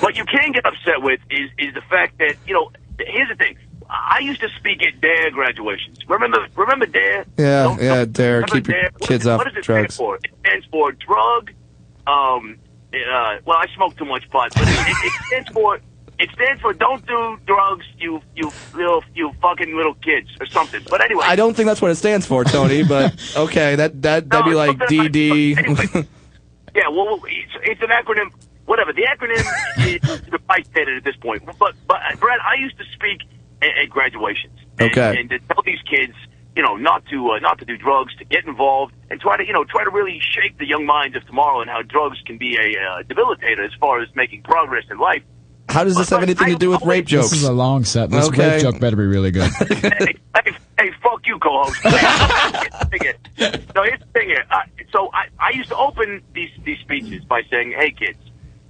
what you can get upset with is is the fact that you know. Here's the thing. I used to speak at DARE graduations. Remember, remember DARE? Yeah, Don't- yeah, don't- DARE. remember Keep your DARE? What- kids off What does it drugs. stand for? It stands for drug. Um, uh, well, I smoke too much pot, but it, it, it stands for it stands for don't do drugs, you you little you fucking little kids or something. But anyway, I don't think that's what it stands for, Tony. But okay, that that that'd be No, like something like- DD. Yeah, well, it's, it's an acronym. Whatever the acronym is devastated at this point. But but uh, Brad, I used to speak at, at graduations. And, Okay. And to tell these kids, you know, not to uh, not to do drugs, to get involved, and try to you know try to really shake the young minds of tomorrow and how drugs can be a uh, debilitator as far as making progress in life. How does this have anything to do with rape jokes? This is a long set. This Okay. rape joke better be really good. hey, hey, hey, fuck you, co-host. no, here's the thing here. Uh, so I, I used to open these these speeches by saying, "Hey, kids,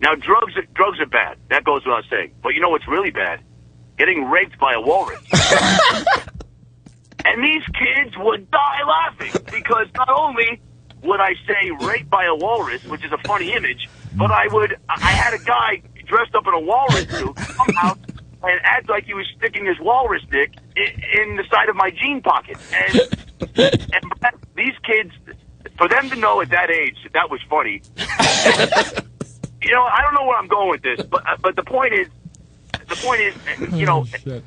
now drugs are, drugs are bad. That goes without saying. But you know what's really bad? Getting raped by a walrus." and these kids would die laughing because not only would I say raped by a walrus, which is a funny image, but I would I had a guy dressed up in a walrus suit come out and act like he was sticking his walrus dick in, in the side of my jean pocket. And, and these kids, for them to know at that age that that was funny, you know, I don't know where I'm going with this, but uh, but the point is, the point is, you know,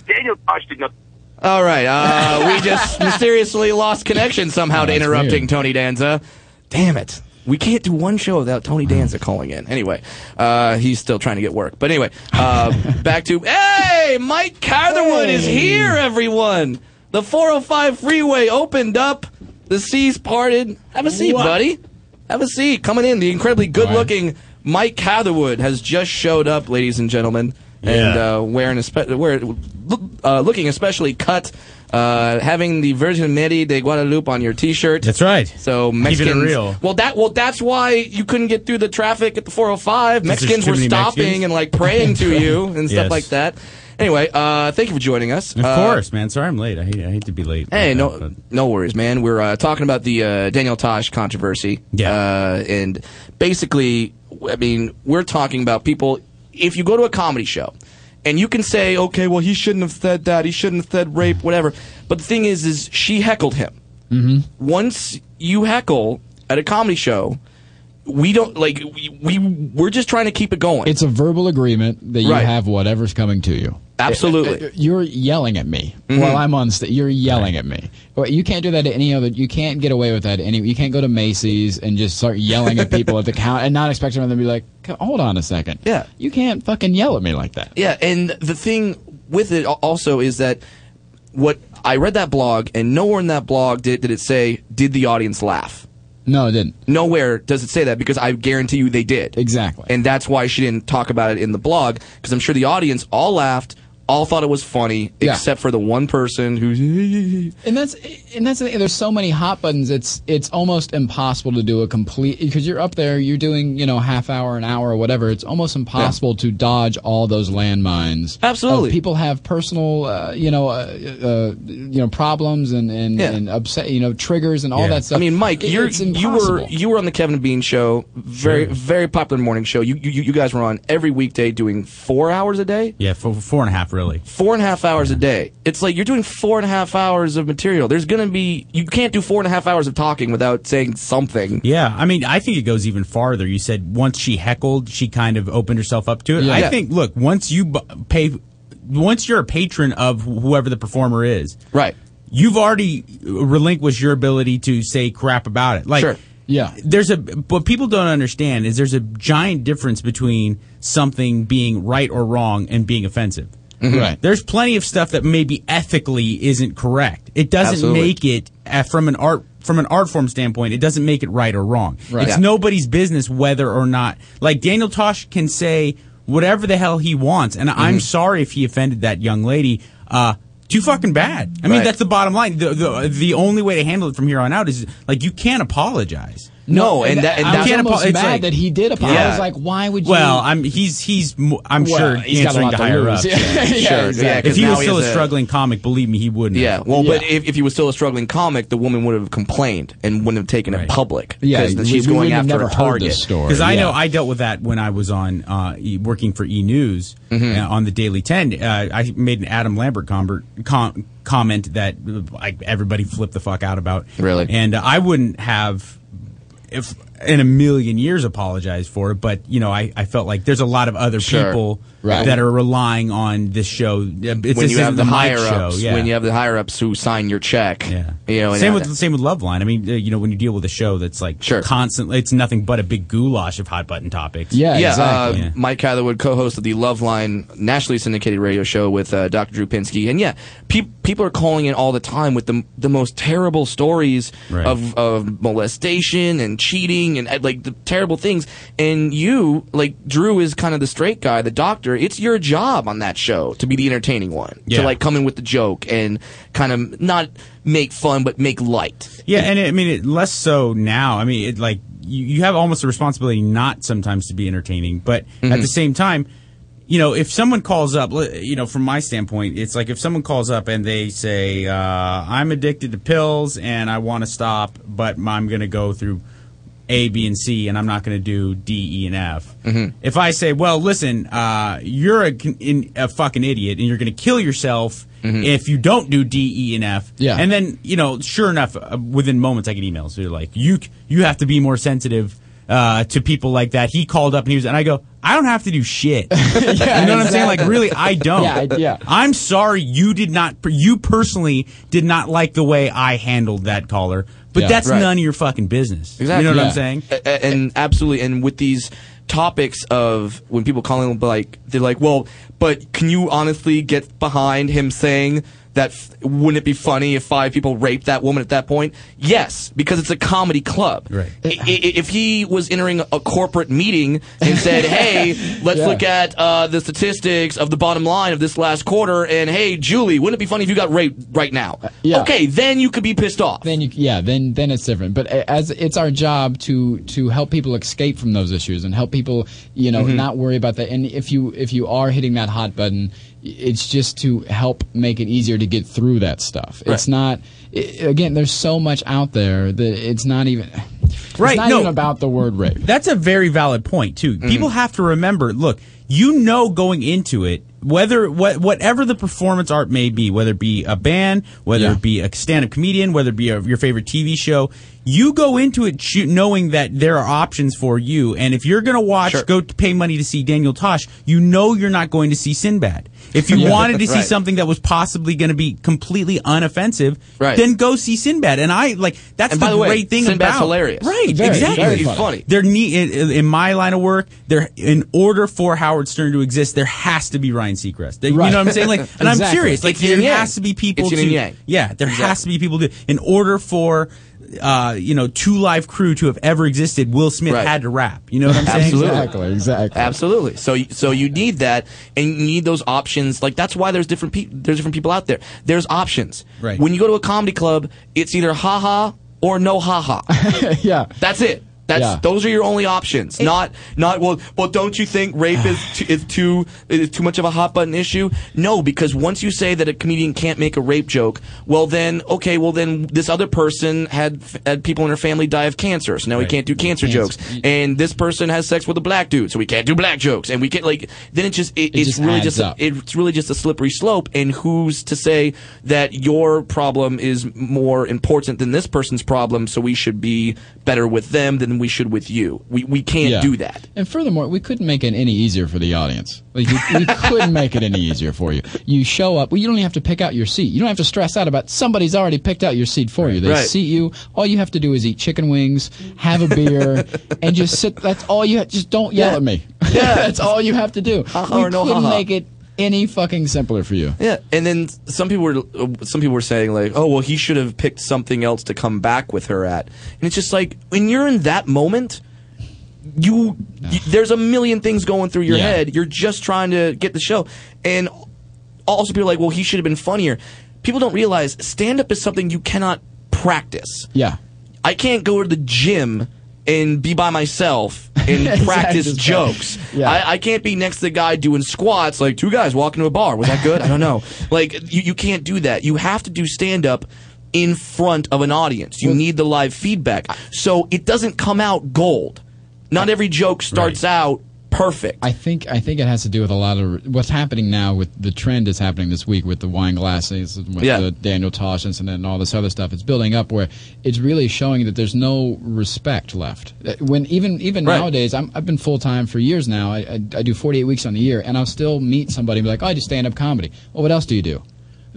Daniel Tosh did nothing. All right, uh, we just mysteriously lost connection somehow to interrupting weird. Tony Danza. Damn it. We can't do one show without Tony Danza calling in. Anyway, uh, he's still trying to get work. But anyway, uh, back to hey, Mike Catherwood is here, everyone. The 405 freeway opened up. The seas parted. Have a seat, buddy. Have a seat. Coming in, the incredibly good-looking Mike Catherwood has just showed up, ladies and gentlemen, and Yeah. uh, wearing spe- wear, uh, looking especially cut. Uh, having the Virgin Mary de Guadalupe on your T-shirt. That's right. So Mexicans. real. Well, that well, that's why you couldn't get through the traffic at the 405. Mexicans were stopping Mexicans? and like praying to you and stuff Yes. like that. Anyway, uh, thank you for joining us. Of Uh, course, man. Sorry I'm late. I hate, I hate to be late. Hey, like no, that, no worries, man. We're uh, talking about the uh, Daniel Tosh controversy. Yeah. Uh, and basically, I mean, we're talking about people. If you go to a comedy show, and you can say, okay, well, he shouldn't have said that. He shouldn't have said rape, whatever. But the thing is, is she heckled him. Mm-hmm. Once you heckle at a comedy show, we don't like we, we we're just trying to keep it going. It's a verbal agreement that you Right. have whatever's coming to you. Absolutely. Uh, uh, You're yelling at me Mhm. while I'm on stage. You're yelling at me. You can't do that at any other. You can't get away with that. Any. You can't go to Macy's and just start yelling at people at the counter and not expect them to be like, "Hold on a second. Yeah. You can't fucking yell at me like that. Yeah, and the thing with it also is that what I read that blog, and nowhere in that blog did, did it say, did the audience laugh? No, it didn't. Nowhere does it say that because I guarantee you they did. Exactly. And that's why she didn't talk about it in the blog because I'm sure the audience all laughed, all thought it was funny, Yeah. except for the one person who. And that's and that's the thing. There's so many hot buttons. It's it's almost impossible to do a complete because you're up there. You're doing you know half hour, an hour, or whatever. It's almost impossible to dodge all those landmines. Absolutely. People have personal uh, you know uh, uh, you know problems and and, Yeah. and upset you know triggers and all Yeah. that stuff. I mean, Mike, It- you're, you were you were on the Kevin and Bean show, very very popular morning show. You, you you guys were on every weekday doing four hours a day. yeah, four, four and a half, really. four and a half hours a day. It's like you're doing four and a half hours of material. There's gonna be you can't do four and a half hours of talking without saying something. Yeah, I mean, I think it goes even farther. You said once she heckled, she kind of opened herself up to it. Yeah. I think, look, once you bu- pay, once you're a patron of whoever the performer is, Right. you've already relinquished your ability to say crap about it. Like, Sure. Yeah. there's a what people don't understand is there's a giant difference between something being right or wrong and being offensive. Right. There's plenty of stuff that maybe ethically isn't correct. It doesn't Absolutely. make it uh, from an art from an art form standpoint, it doesn't make it right or wrong. Right. It's Yeah. nobody's business whether or not, like Daniel Tosh can say whatever the hell he wants, and Mm-hmm. I'm sorry if he offended that young lady. Uh, too fucking bad. I mean, Right. that's the bottom line. The, the the only way to handle it from here on out is like you can't apologize. No, and that and I was can't almost apo- mad like- that he did apologize. I was like, why would you? Well, I'm he's he's I'm Well, sure he's got a answering lot to to higher lose. ups. Yeah, yeah. yeah, Sure, exactly. yeah, 'cause If he now was he still a has a- struggling comic, believe me, he wouldn't. Yeah, have. well, but if, if he was still a struggling comic, the woman would have complained and wouldn't have taken it public. Yeah, because then we- she's We've after never a heard target. this story. Because I know I dealt with that when I was on uh, e- working for E News Mm-hmm. uh, on the Daily Ten. Uh, I made an Adam Lambert com- com- comment that uh, like everybody flipped the fuck out about. Really? and uh, I wouldn't have if in a million years apologize for it. But you know, I, I felt like there's a lot of other Sure. people Right. that are relying on this show. Uh, It's, when you have isn't the higher show. ups, Yeah. when you have the higher ups who sign your check, Yeah, you know, and same that- with same with Loveline. I mean, uh, you know, when you deal with a show that's like Sure. constantly, it's nothing but a big goulash of hot button topics. yeah, yeah, exactly. uh, Yeah. Mike Catherwood, co-host of the Loveline nationally syndicated radio show with uh, Dr. Drew Pinsky, and yeah, pe- people are calling in all the time with the the most terrible stories Right. of, of molestation and cheating and uh, like the terrible things. And you, like Drew, is kind of the straight guy, the doctor. It's your job on that show to be the entertaining one, Yeah. to like come in with the joke and kind of not make fun but make light. Yeah, and it, I mean, it, less so now. I mean, it, like you, you have almost a responsibility not sometimes to be entertaining, but at the same time, you know, if someone calls up, you know, from my standpoint, it's like if someone calls up and they say, uh, "I'm addicted to pills and I want to stop, but I'm going to go through." A, B, and C, and I'm not going to do D, E, and F. If I say, well, listen, uh, you're a, in, a fucking idiot, and you're going to kill yourself if you don't do D, E, and F. Yeah. And then, you know, sure enough, uh, within moments, I get emails. They're like, you you have to be more sensitive uh, to people like that. He called up and he was, and I go, I don't have to do shit. you know what I'm saying? Like, really, I don't. Yeah, I- yeah. I'm sorry you did not, you personally did not like the way I handled that caller, but Yeah. that's Right. none of your fucking business. Exactly. You know what Yeah. I'm saying? A- a- and absolutely and with these topics of when people call him like they're like well but can you honestly get behind him saying that f- wouldn't it be funny if five people raped that woman at that point yes because it's a comedy club Right. I- I- if he was entering a corporate meeting and said hey let's Yeah. look at uh, the statistics of the bottom line of this last quarter and hey julie wouldn't it be funny if you got raped right now yeah. okay then you could be pissed off then you, yeah, then then it's different. But as it's our job to to help people escape from those issues and help people, you know, not worry about that. And if you if you are hitting that hot button, it's just to help make it easier to get through that stuff. It's not. i again, there's so much out there that it's not even. It's Right, not no. even about the word rape. That's a very valid point too. Mm-hmm. People have to remember. Look, you know, going into it, whether what whatever the performance art may be, whether it be a band, whether Yeah. it be a stand-up comedian, whether it be a, your favorite TV show, you go into it knowing that there are options for you. And if you're going to watch, Sure. go pay money to see Daniel Tosh, you know you're not going to see Sinbad. If you Yeah. wanted to see Right. something that was possibly going to be completely unoffensive, Right. then go see Sinbad. And I like that's And the, by the way, great thing about- Sinbad's about hilarious. right? Very, exactly. very funny. funny There need in, in my line of work, there in order for Howard Stern to exist, there has to be Ryan Seacrest. You know what I'm saying? Like, and I'm Exactly. serious. Like, It's there and yang. has to be people It's to yeah, there has to be people to in order for. Uh, you know, two live crew to have ever existed. Will Smith Right. had to rap. You know what I'm saying? Absolutely. Exactly. Exactly. Absolutely. So, so you need that, and you need those options. Like that's why there's different people. There's different people out there. There's options. Right. When you go to a comedy club, it's either ha ha or no ha ha. yeah. That's it. That's Yeah. those are your only options. not not well. Well, don't you think rape is too, is too is too much of a hot button issue? No, because once you say that a comedian can't make a rape joke, well then okay, well then this other person had had people in her family die of cancer, so now we Right. can't do cancer, Cancer. jokes. And this person has sex with a black dude, so we can't do black jokes. And we can't like then it just it, It it's just really just a, it's really just a slippery slope. And who's to say that your problem is more important than this person's problem? So we should be better with them than we should with you. We we can't Yeah. do that. And furthermore, we couldn't make it any easier for the audience. Like, you, we couldn't make it any easier for you. You show up. Well, you don't even have to pick out your seat. You don't have to stress out about somebody's already picked out your seat for you. They Right. seat you. All you have to do is eat chicken wings, have a beer, and just sit. That's all you. Just don't yell Yeah. at me. Yeah. that's all you have to do. Ha-ha we couldn't ha-ha. make it any fucking simpler for you. Yeah, and then some people were some people were saying like, oh well, he should have picked something else to come back with her at, and it's just like when you're in that moment, you, you there's a million things going through your Yeah. head. You're just trying to get the show, and also people are like, well, he should have been funnier. People don't realize stand up is something you cannot practice. Yeah. I can't go to the gym and be by myself and Exactly. practice jokes. Yeah. I, I can't be next to the guy doing squats like two guys walking to a bar. Was that good? I don't know. Like you, you can't do that. You have to do stand up in front of an audience. You need the live feedback. So it doesn't come out gold. Not every joke starts out perfect. I think I think it has to do with a lot of what's happening now with the trend is happening this week with the wine glasses with Yeah. the Daniel Tosh incident and all this other stuff. It's building up where it's really showing that there's no respect left. Uh, When even even Right. nowadays, I'm, I've been full time for years now. I, I, I do 48 weeks on the year, and I'll still meet somebody and be like, "Oh, I do stand up comedy." Well, what else do you do?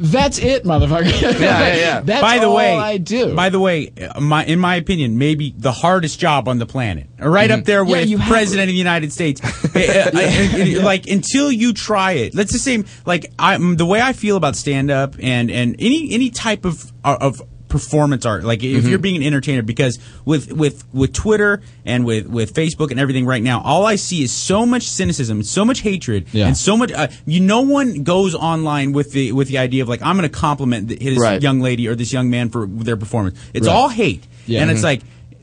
That's it, motherfucker. Yeah, yeah, yeah. That's by the all way, I do. By the way, uh, my in my opinion, maybe the hardest job on the planet, right up there Yeah, with have- president of the United States. I- I- like until you try it, let's just say, like I, mm, the way I feel about stand up and and any any type of uh, of performance art like if Mm-hmm. you're being an entertainer because with with with Twitter and with with Facebook and everything right now all I see is so much cynicism so much hatred Yeah. and so much uh, you no one goes online with the with the idea of like I'm going to compliment this Right. young lady or this young man for their performance. It's Right. all hate, Yeah. and it's Mhm. like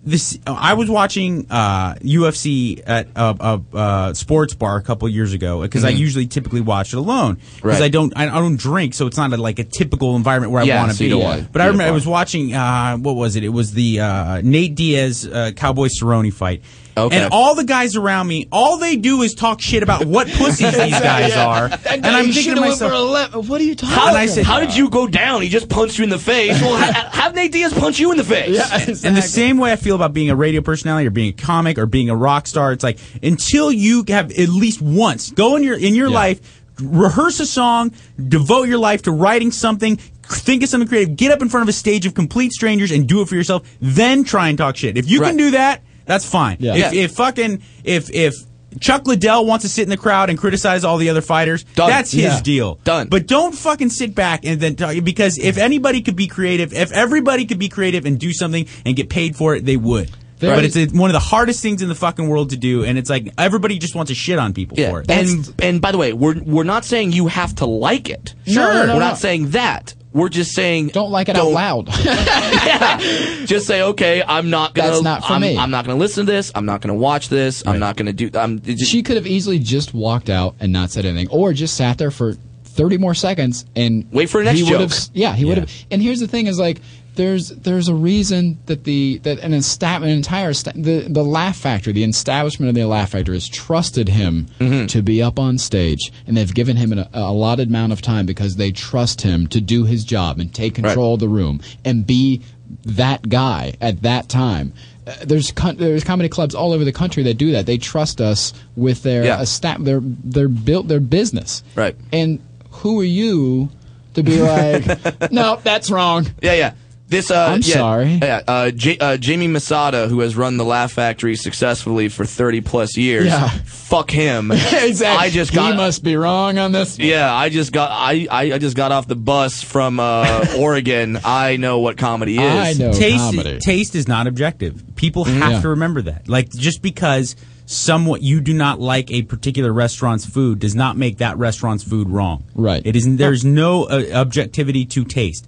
this. I was watching uh, UFC at a, a, a sports bar a couple years ago because I usually typically watch it alone because Mm-hmm. Right. I don't I, I don't drink, so it's not a, like a typical environment where Yeah, I want to you be. don't But I remember I was watching uh, what was it? It was the uh, Nate Diaz uh, Cowboy Cerrone fight. Okay. And all the guys around me, all they do is talk shit about what pussies these guys are. And I'm thinking to myself, what are you talking how, and I said- how did you go down? He just punched you in the face. Well, ha- have Nate Diaz punch you in the face. And the same way I feel about being a radio personality or being a comic or being a rock star, it's like until you have at least once go in your in your Yeah. life, rehearse a song, devote your life to writing something, think of something creative, get up in front of a stage of complete strangers and do it for yourself, then try and talk shit. If you Right. can do that, that's fine. Yeah. If, Yeah. if fucking if if Chuck Liddell wants to sit in the crowd and criticize all the other fighters. Done. That's his Yeah. deal. Done. But don't fucking sit back and then talk because if anybody could be creative, if everybody could be creative and do something and get paid for it, they would. There but it's a, one of the hardest things in the fucking world to do, and it's like everybody just wants to shit on people Yeah, for it. and and by the way, we're we're not saying you have to like it. Sure. No, no, no, we're no. not saying that. We're just saying Don't like it out don't- loud. yeah. Just say, okay, I'm not gonna. That's not for I'm, me. I'm not gonna listen to this. I'm not gonna watch this. I'm not gonna do. I'm. just- she could have easily just walked out and not said anything, or just sat there for 30 more seconds and Wait for the next he joke. Yeah, he would have. And here's the thing: is like there's there's a reason that the that an, esta- an entire the the Laugh Factory, the establishment of the Laugh Factory, has trusted him Mm-hmm. to be up on stage, and they've given him an a allotted amount of time because they trust him to do his job and take control of the room and be that guy at that time. Uh, there's con- there's comedy clubs all over the country that do that. They trust us with their Yeah. esta- their their built their business. Right. And who are you to be like, no, that's wrong. yeah, yeah. This. Uh, I'm yeah, sorry. Yeah. Uh, J- uh, Jamie Masada, who has run the Laugh Factory successfully for 30 plus years. Yeah. Fuck him. exactly. I just got. he must be wrong on this. Yeah, I just got I, I, I just got off the bus from uh, Oregon. I know what comedy is. I know taste comedy. taste is not objective. People have Mm-hmm. Yeah. to remember that. Like just because somewhat you do not like a particular restaurant's food does not make that restaurant's food wrong. Right. It isn't. There's no uh, objectivity to taste.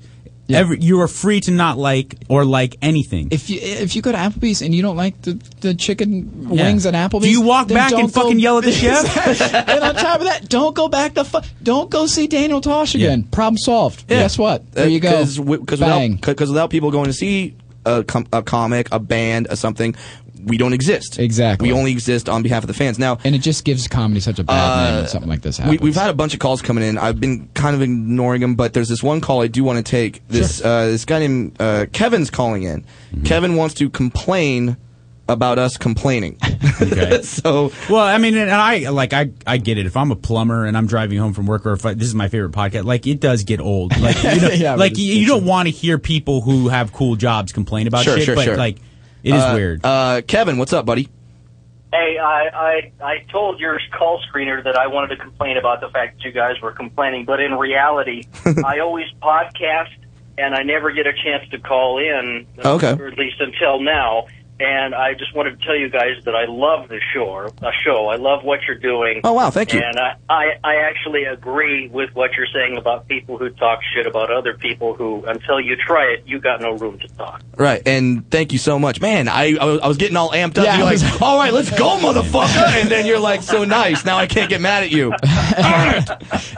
Every, you are free to not like or like anything. If you if you go to Applebee's and you don't like the, the chicken Yeah. wings at Applebee's, Do you walk back don't and fucking yell at the chef? and on top of that, don't go back to fu- don't go see Daniel Tosh again. Yeah. Problem solved. Yeah. Guess what? There uh, you go. Because Bang. without, 'cause without people going to see a, com- a comic, a band, a something, we don't exist. Exactly. We only exist on behalf of the fans. Now, and it just gives comedy such a bad name when something like this Uh, we, happens. we've had a bunch of calls coming in. I've been kind of ignoring them, but there's this one call I do want to take. This uh, this guy named uh, Kevin's calling in. Mm-hmm. Kevin wants to complain about us complaining. Okay. so Well, I mean, and I like I I get it. If I'm a plumber and I'm driving home from work, or if I, this is my favorite podcast, like it does get old. Like you know, Yeah, like you, you don't want to hear people who have cool jobs complain about Sure, shit. sure, but sure. like it is uh, weird. Uh, Kevin, what's up, buddy? Hey, I, I I told your call screener that I wanted to complain about the fact that you guys were complaining, but in reality, I always podcast and I never get a chance to call in. Okay. Or at least until now. And I just wanted to tell you guys that I love the show. A show. I love what you're doing. Oh, wow, thank you. And I, I I actually agree with what you're saying about people who talk shit about other people who, until you try it, you got no room to talk. Right, and thank you so much, man. I I was, I was getting all amped up. Yeah, you're I like, all right, let's go, motherfucker, and then you're like, so nice. Now I can't get mad at you.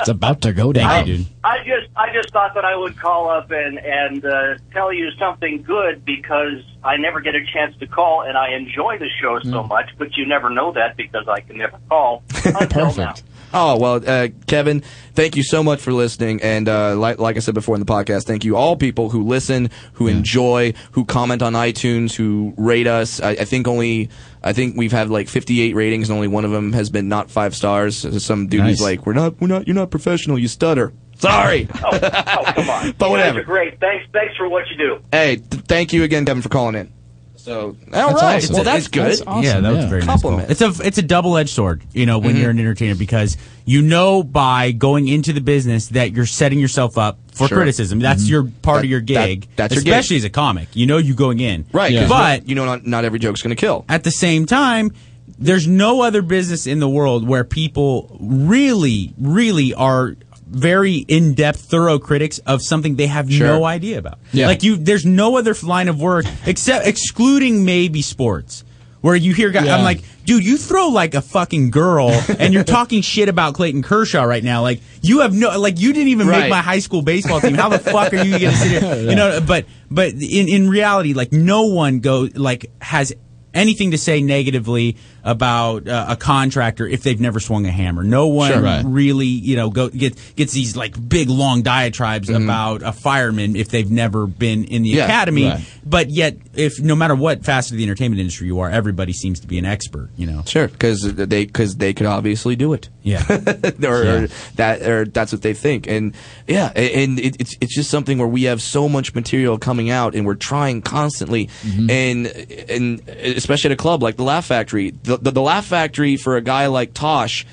It's about to go down, I, dude. I just I just thought that I would call up and and uh, tell you something good because I never get a chance to call and I enjoy the show Mm. so much, but you never know that because I can never call. Perfect. now. Oh well, uh, Kevin, thank you so much for listening, and uh, like like I said before in the podcast, thank you all people who listen, who enjoy, who comment on iTunes, who rate us. I, I think only I think we've had like 58 ratings, and only one of them has been not five stars. Some dude who's Nice. like, "We're not, we're not, you're not professional. You stutter." Sorry, Oh, come on. but You whatever. guys are great. Thanks thanks for what you do. Hey, th- thank you again, Kevin, for calling in. So, all That's right. awesome. Well, that's good. that's awesome. yeah, that was yeah. a very nice call. Compliment. It's a it's a double edged sword, you know, when Mhm. you're an entertainer because you know by going into the business that you're setting yourself up for Sure. criticism. That's Mhm. your part That- of your that- gig. that's your gig. especially as a comic. You know you going in Right, 'cause but you know, not, not every joke's going to kill. at the same time, there's no other business in the world where people really, really are very in-depth, thorough critics of something they have Sure. no idea about. Yeah. Like you, there's no other line of work except excluding maybe sports. Where you hear guys, Yeah. I'm like, dude, you throw like a fucking girl, and you're talking shit about Clayton Kershaw right now. Like, you have no, like, you didn't even Right. make my high school baseball team. How the fuck are you gonna sit here? You know, but but in in reality, like, no one go like has anything to say negatively about uh, a contractor if they've never swung a hammer. No one Sure. Right. really, you know, go get gets these like big long diatribes about a fireman if they've never been in the Yeah, academy. right. But yet, if no matter what facet of the entertainment industry you are, everybody seems to be an expert. You know. Sure, because they because they could obviously do it. Yeah. or, Yeah. or that or that's what they think and yeah and it, it's it's just something where we have so much material coming out and we're trying constantly Mm-hmm. and and especially at a club like the Laugh Factory the, the the Laugh Factory for a guy like Tosh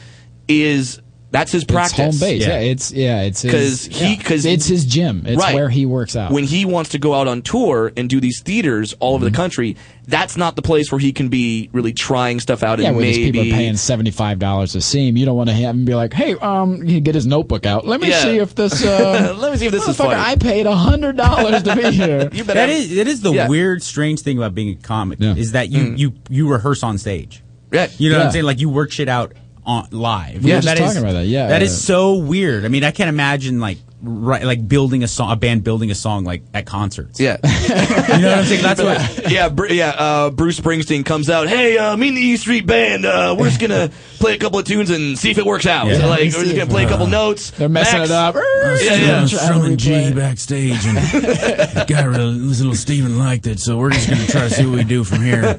is that's his practice It's home base. Yeah, it's yeah, it's his- 'Cause he- yeah. 'cause- it's his gym. It's Right. where he works out. when he wants to go out on tour and do these theaters all over the country that's not the place where he can be really trying stuff out yeah, and where these maybe people are paying seventy five dollars a seam, you don't want to have him be like, "Hey, um, you get his notebook out. Let me Yeah. see if this. Uh, Let me see if this is funny." I paid hundred dollars to be here. you better That have- is it is the Yeah. weird, strange thing about being a comic Yeah. is that you you you rehearse on stage. Yeah. You know what I'm saying? Like you work shit out on live. We were just That is- talking about that, yeah, that is yeah. so weird. I mean, I can't imagine like right, like building a song, a band building a song like at concerts. yeah You know what I'm saying? That's what. yeah, Br- yeah. Uh, Bruce Springsteen comes out. Hey, uh, me and the E Street Band. Uh, we're just gonna play a couple of tunes and see if it works out. Yeah. Like, we're just gonna play a couple notes. They're messing Max- it up. Yeah, yeah. Strumming G backstage, and the guy really, little Steven liked it, so we're just going to try to see what we do from here.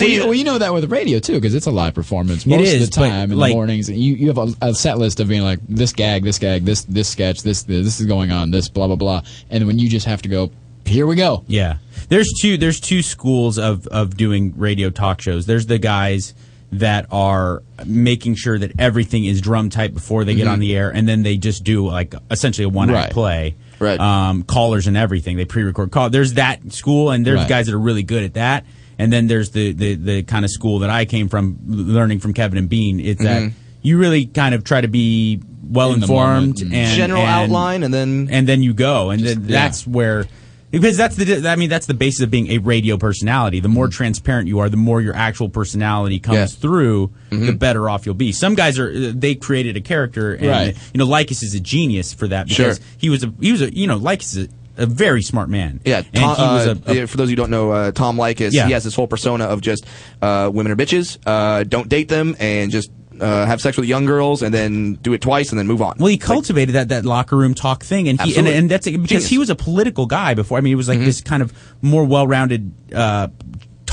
Well, you, well, you know that with radio too, because it's a live performance most is, of the time in like- the mornings. You you have a, a set list of being like this gag, this gag, this this sketch, this this is going on, this blah blah blah, and when you just have to go, here we go. Yeah. There's two there's two schools of of doing radio talk shows. There's the guys that are making sure that everything is drum tight before they get Mhm. on the air and then they just do like essentially a one act Right. play. Right. Um, callers and everything. They pre-record call. There's that school and there's Right. guys that are really good at that. And then there's the, the, the kind of school that I came from learning from Kevin and Bean. It's that Mhm. you really kind of try to be well In the informed moment. and General and- outline, and then and then you go, and then yeah. that's where because that's the I mean that's the basis of being a radio personality. The more transparent you are, the more your actual personality comes Yeah. through, the better off you'll be. Some guys are they created a character, and Right. you know Leykis is a genius for that because Sure. he was a he was a you know Leykis is a, a very smart man. Yeah, Tom, was uh, a, a for those who don't know, uh, Tom Leykis, Yeah. he has this whole persona of just uh, women are bitches, uh, don't date them, and just uh, have sex with young girls, and then do it twice, and then move on. Well, he cultivated that that locker room talk thing, and he and, and that's because Genius. he was a political guy before. I mean, he was like this kind of more well-rounded uh,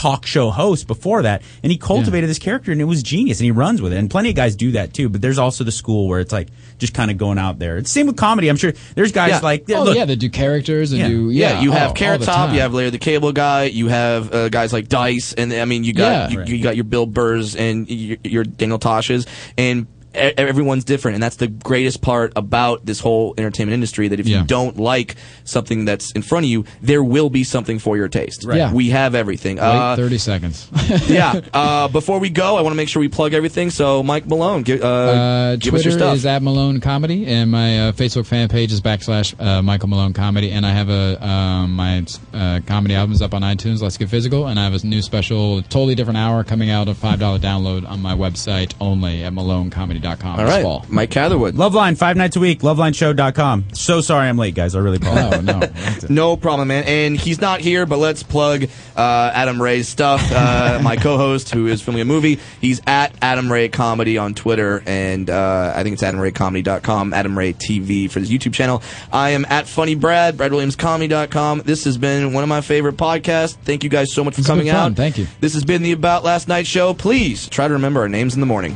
talk show host before that, and he cultivated this character, and it was genius, and he runs with it. And plenty of guys do that too. But there's also the school where it's like just kind of going out there. It's same with comedy. I'm sure there's guys Yeah. like oh look, yeah, they do characters and Yeah. do Yeah, yeah. you have all Carrot Top, you have Larry the Cable Guy, you have uh, guys like Dice, and I mean, you got Yeah. you, you got your Bill Burrs and your, your Daniel Tosches, and everyone's different, and that's the greatest part about this whole entertainment industry. That if Yeah. you don't like something that's in front of you, there will be something for your taste. Right. Yeah. we have everything. Wait Uh, thirty seconds. yeah. Uh, before we go, I want to make sure we plug everything. So, Mike Malone, give, uh, Uh, give us your Twitter stuff. is at Malone Comedy, and my uh, Facebook fan page is backslash uh, Michael Malone Comedy. And I have a um, my uh, comedy albums up on iTunes. Let's get physical, and I have a new special, totally different hour coming out, a five dollar download on my website only at MaloneComedy.com. All this right, fall. Mike Catherwood. Loveline five nights a week. LovelineShow.com. So sorry I'm late, guys. I really apologize. No, no. No problem, man. And he's not here, but let's plug uh, Adam Ray's stuff. Uh, my co-host, who is filming a movie, he's at Adam Ray Comedy on Twitter, and uh, I think it's AdamRayComedy.com, Adam Ray TV for his YouTube channel. I am at Funny Brad, BradWilliamsComedy.com. This has been one of my favorite podcasts. Thank you guys so much for It's coming been fun. out. Thank you. This has been the About Last Night show. Please try to remember our names in the morning.